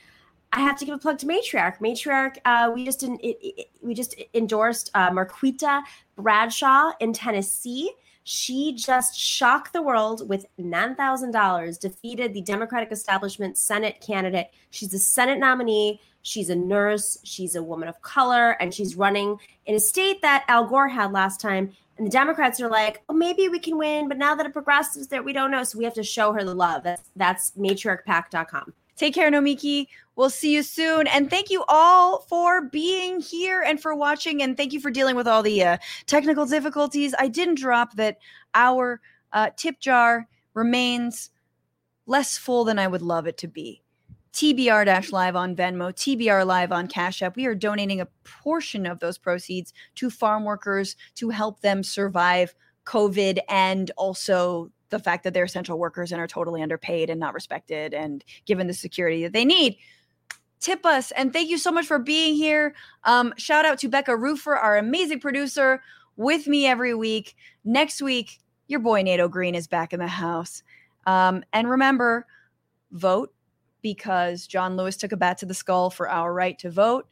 I have to give a plug to Matriarch. Matriarch, uh, we just in, it, it, we just endorsed uh, Marquita Bradshaw in Tennessee. She just shocked the world with $9,000, defeated the Democratic establishment Senate candidate. She's a Senate nominee. She's a nurse. She's a woman of color, and she's running in a state that Al Gore had last time. And the Democrats are like, oh, maybe we can win, but now that a progressive's there, we don't know. So we have to show her the love. That's, that's matriarchpack.com. Take care, Nomiki. We'll see you soon. And thank you all for being here and for watching. And thank you for dealing with all the uh, technical difficulties. I didn't drop that our uh, tip jar remains less full than I would love it to be. TBR Live on Venmo, TBR Live on Cash App. We are donating a portion of those proceeds to farm workers to help them survive COVID and also the fact that they're essential workers and are totally underpaid and not respected and given the security that they need. Tip us and thank you so much for being here. Um, shout out to Becca Rufer, our amazing producer, with me every week. Next week, your boy Nato Green is back in the house. Um, and remember, vote because John Lewis took a bat to the skull for our right to vote.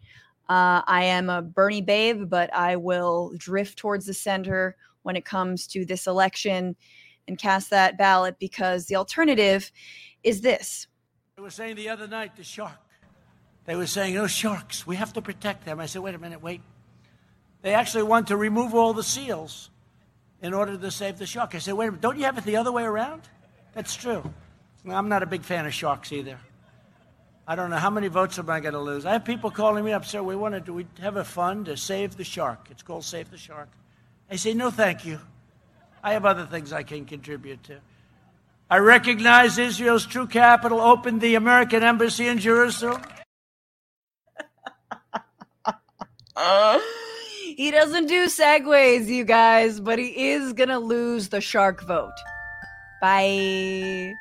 Uh, I am a Bernie babe, but I will drift towards the center when it comes to this election and cast that ballot because the alternative is this. They were saying the other night, the shark. They were saying, those sharks, we have to protect them. I said, wait a minute, wait. They actually want to remove all the seals in order to save the shark. I said, wait a minute, don't you have it the other way around? That's true. I'm not a big fan of sharks either. I don't know how many votes am I going to lose. I have people calling me up, sir, we want to do, we have a fund to save the shark. It's called Save the Shark. I say, no, thank you. I have other things I can contribute to. I recognize Israel's true capital, opened the American embassy in Jerusalem. uh, he doesn't do segues, you guys, but he is going to lose the shark vote. Bye.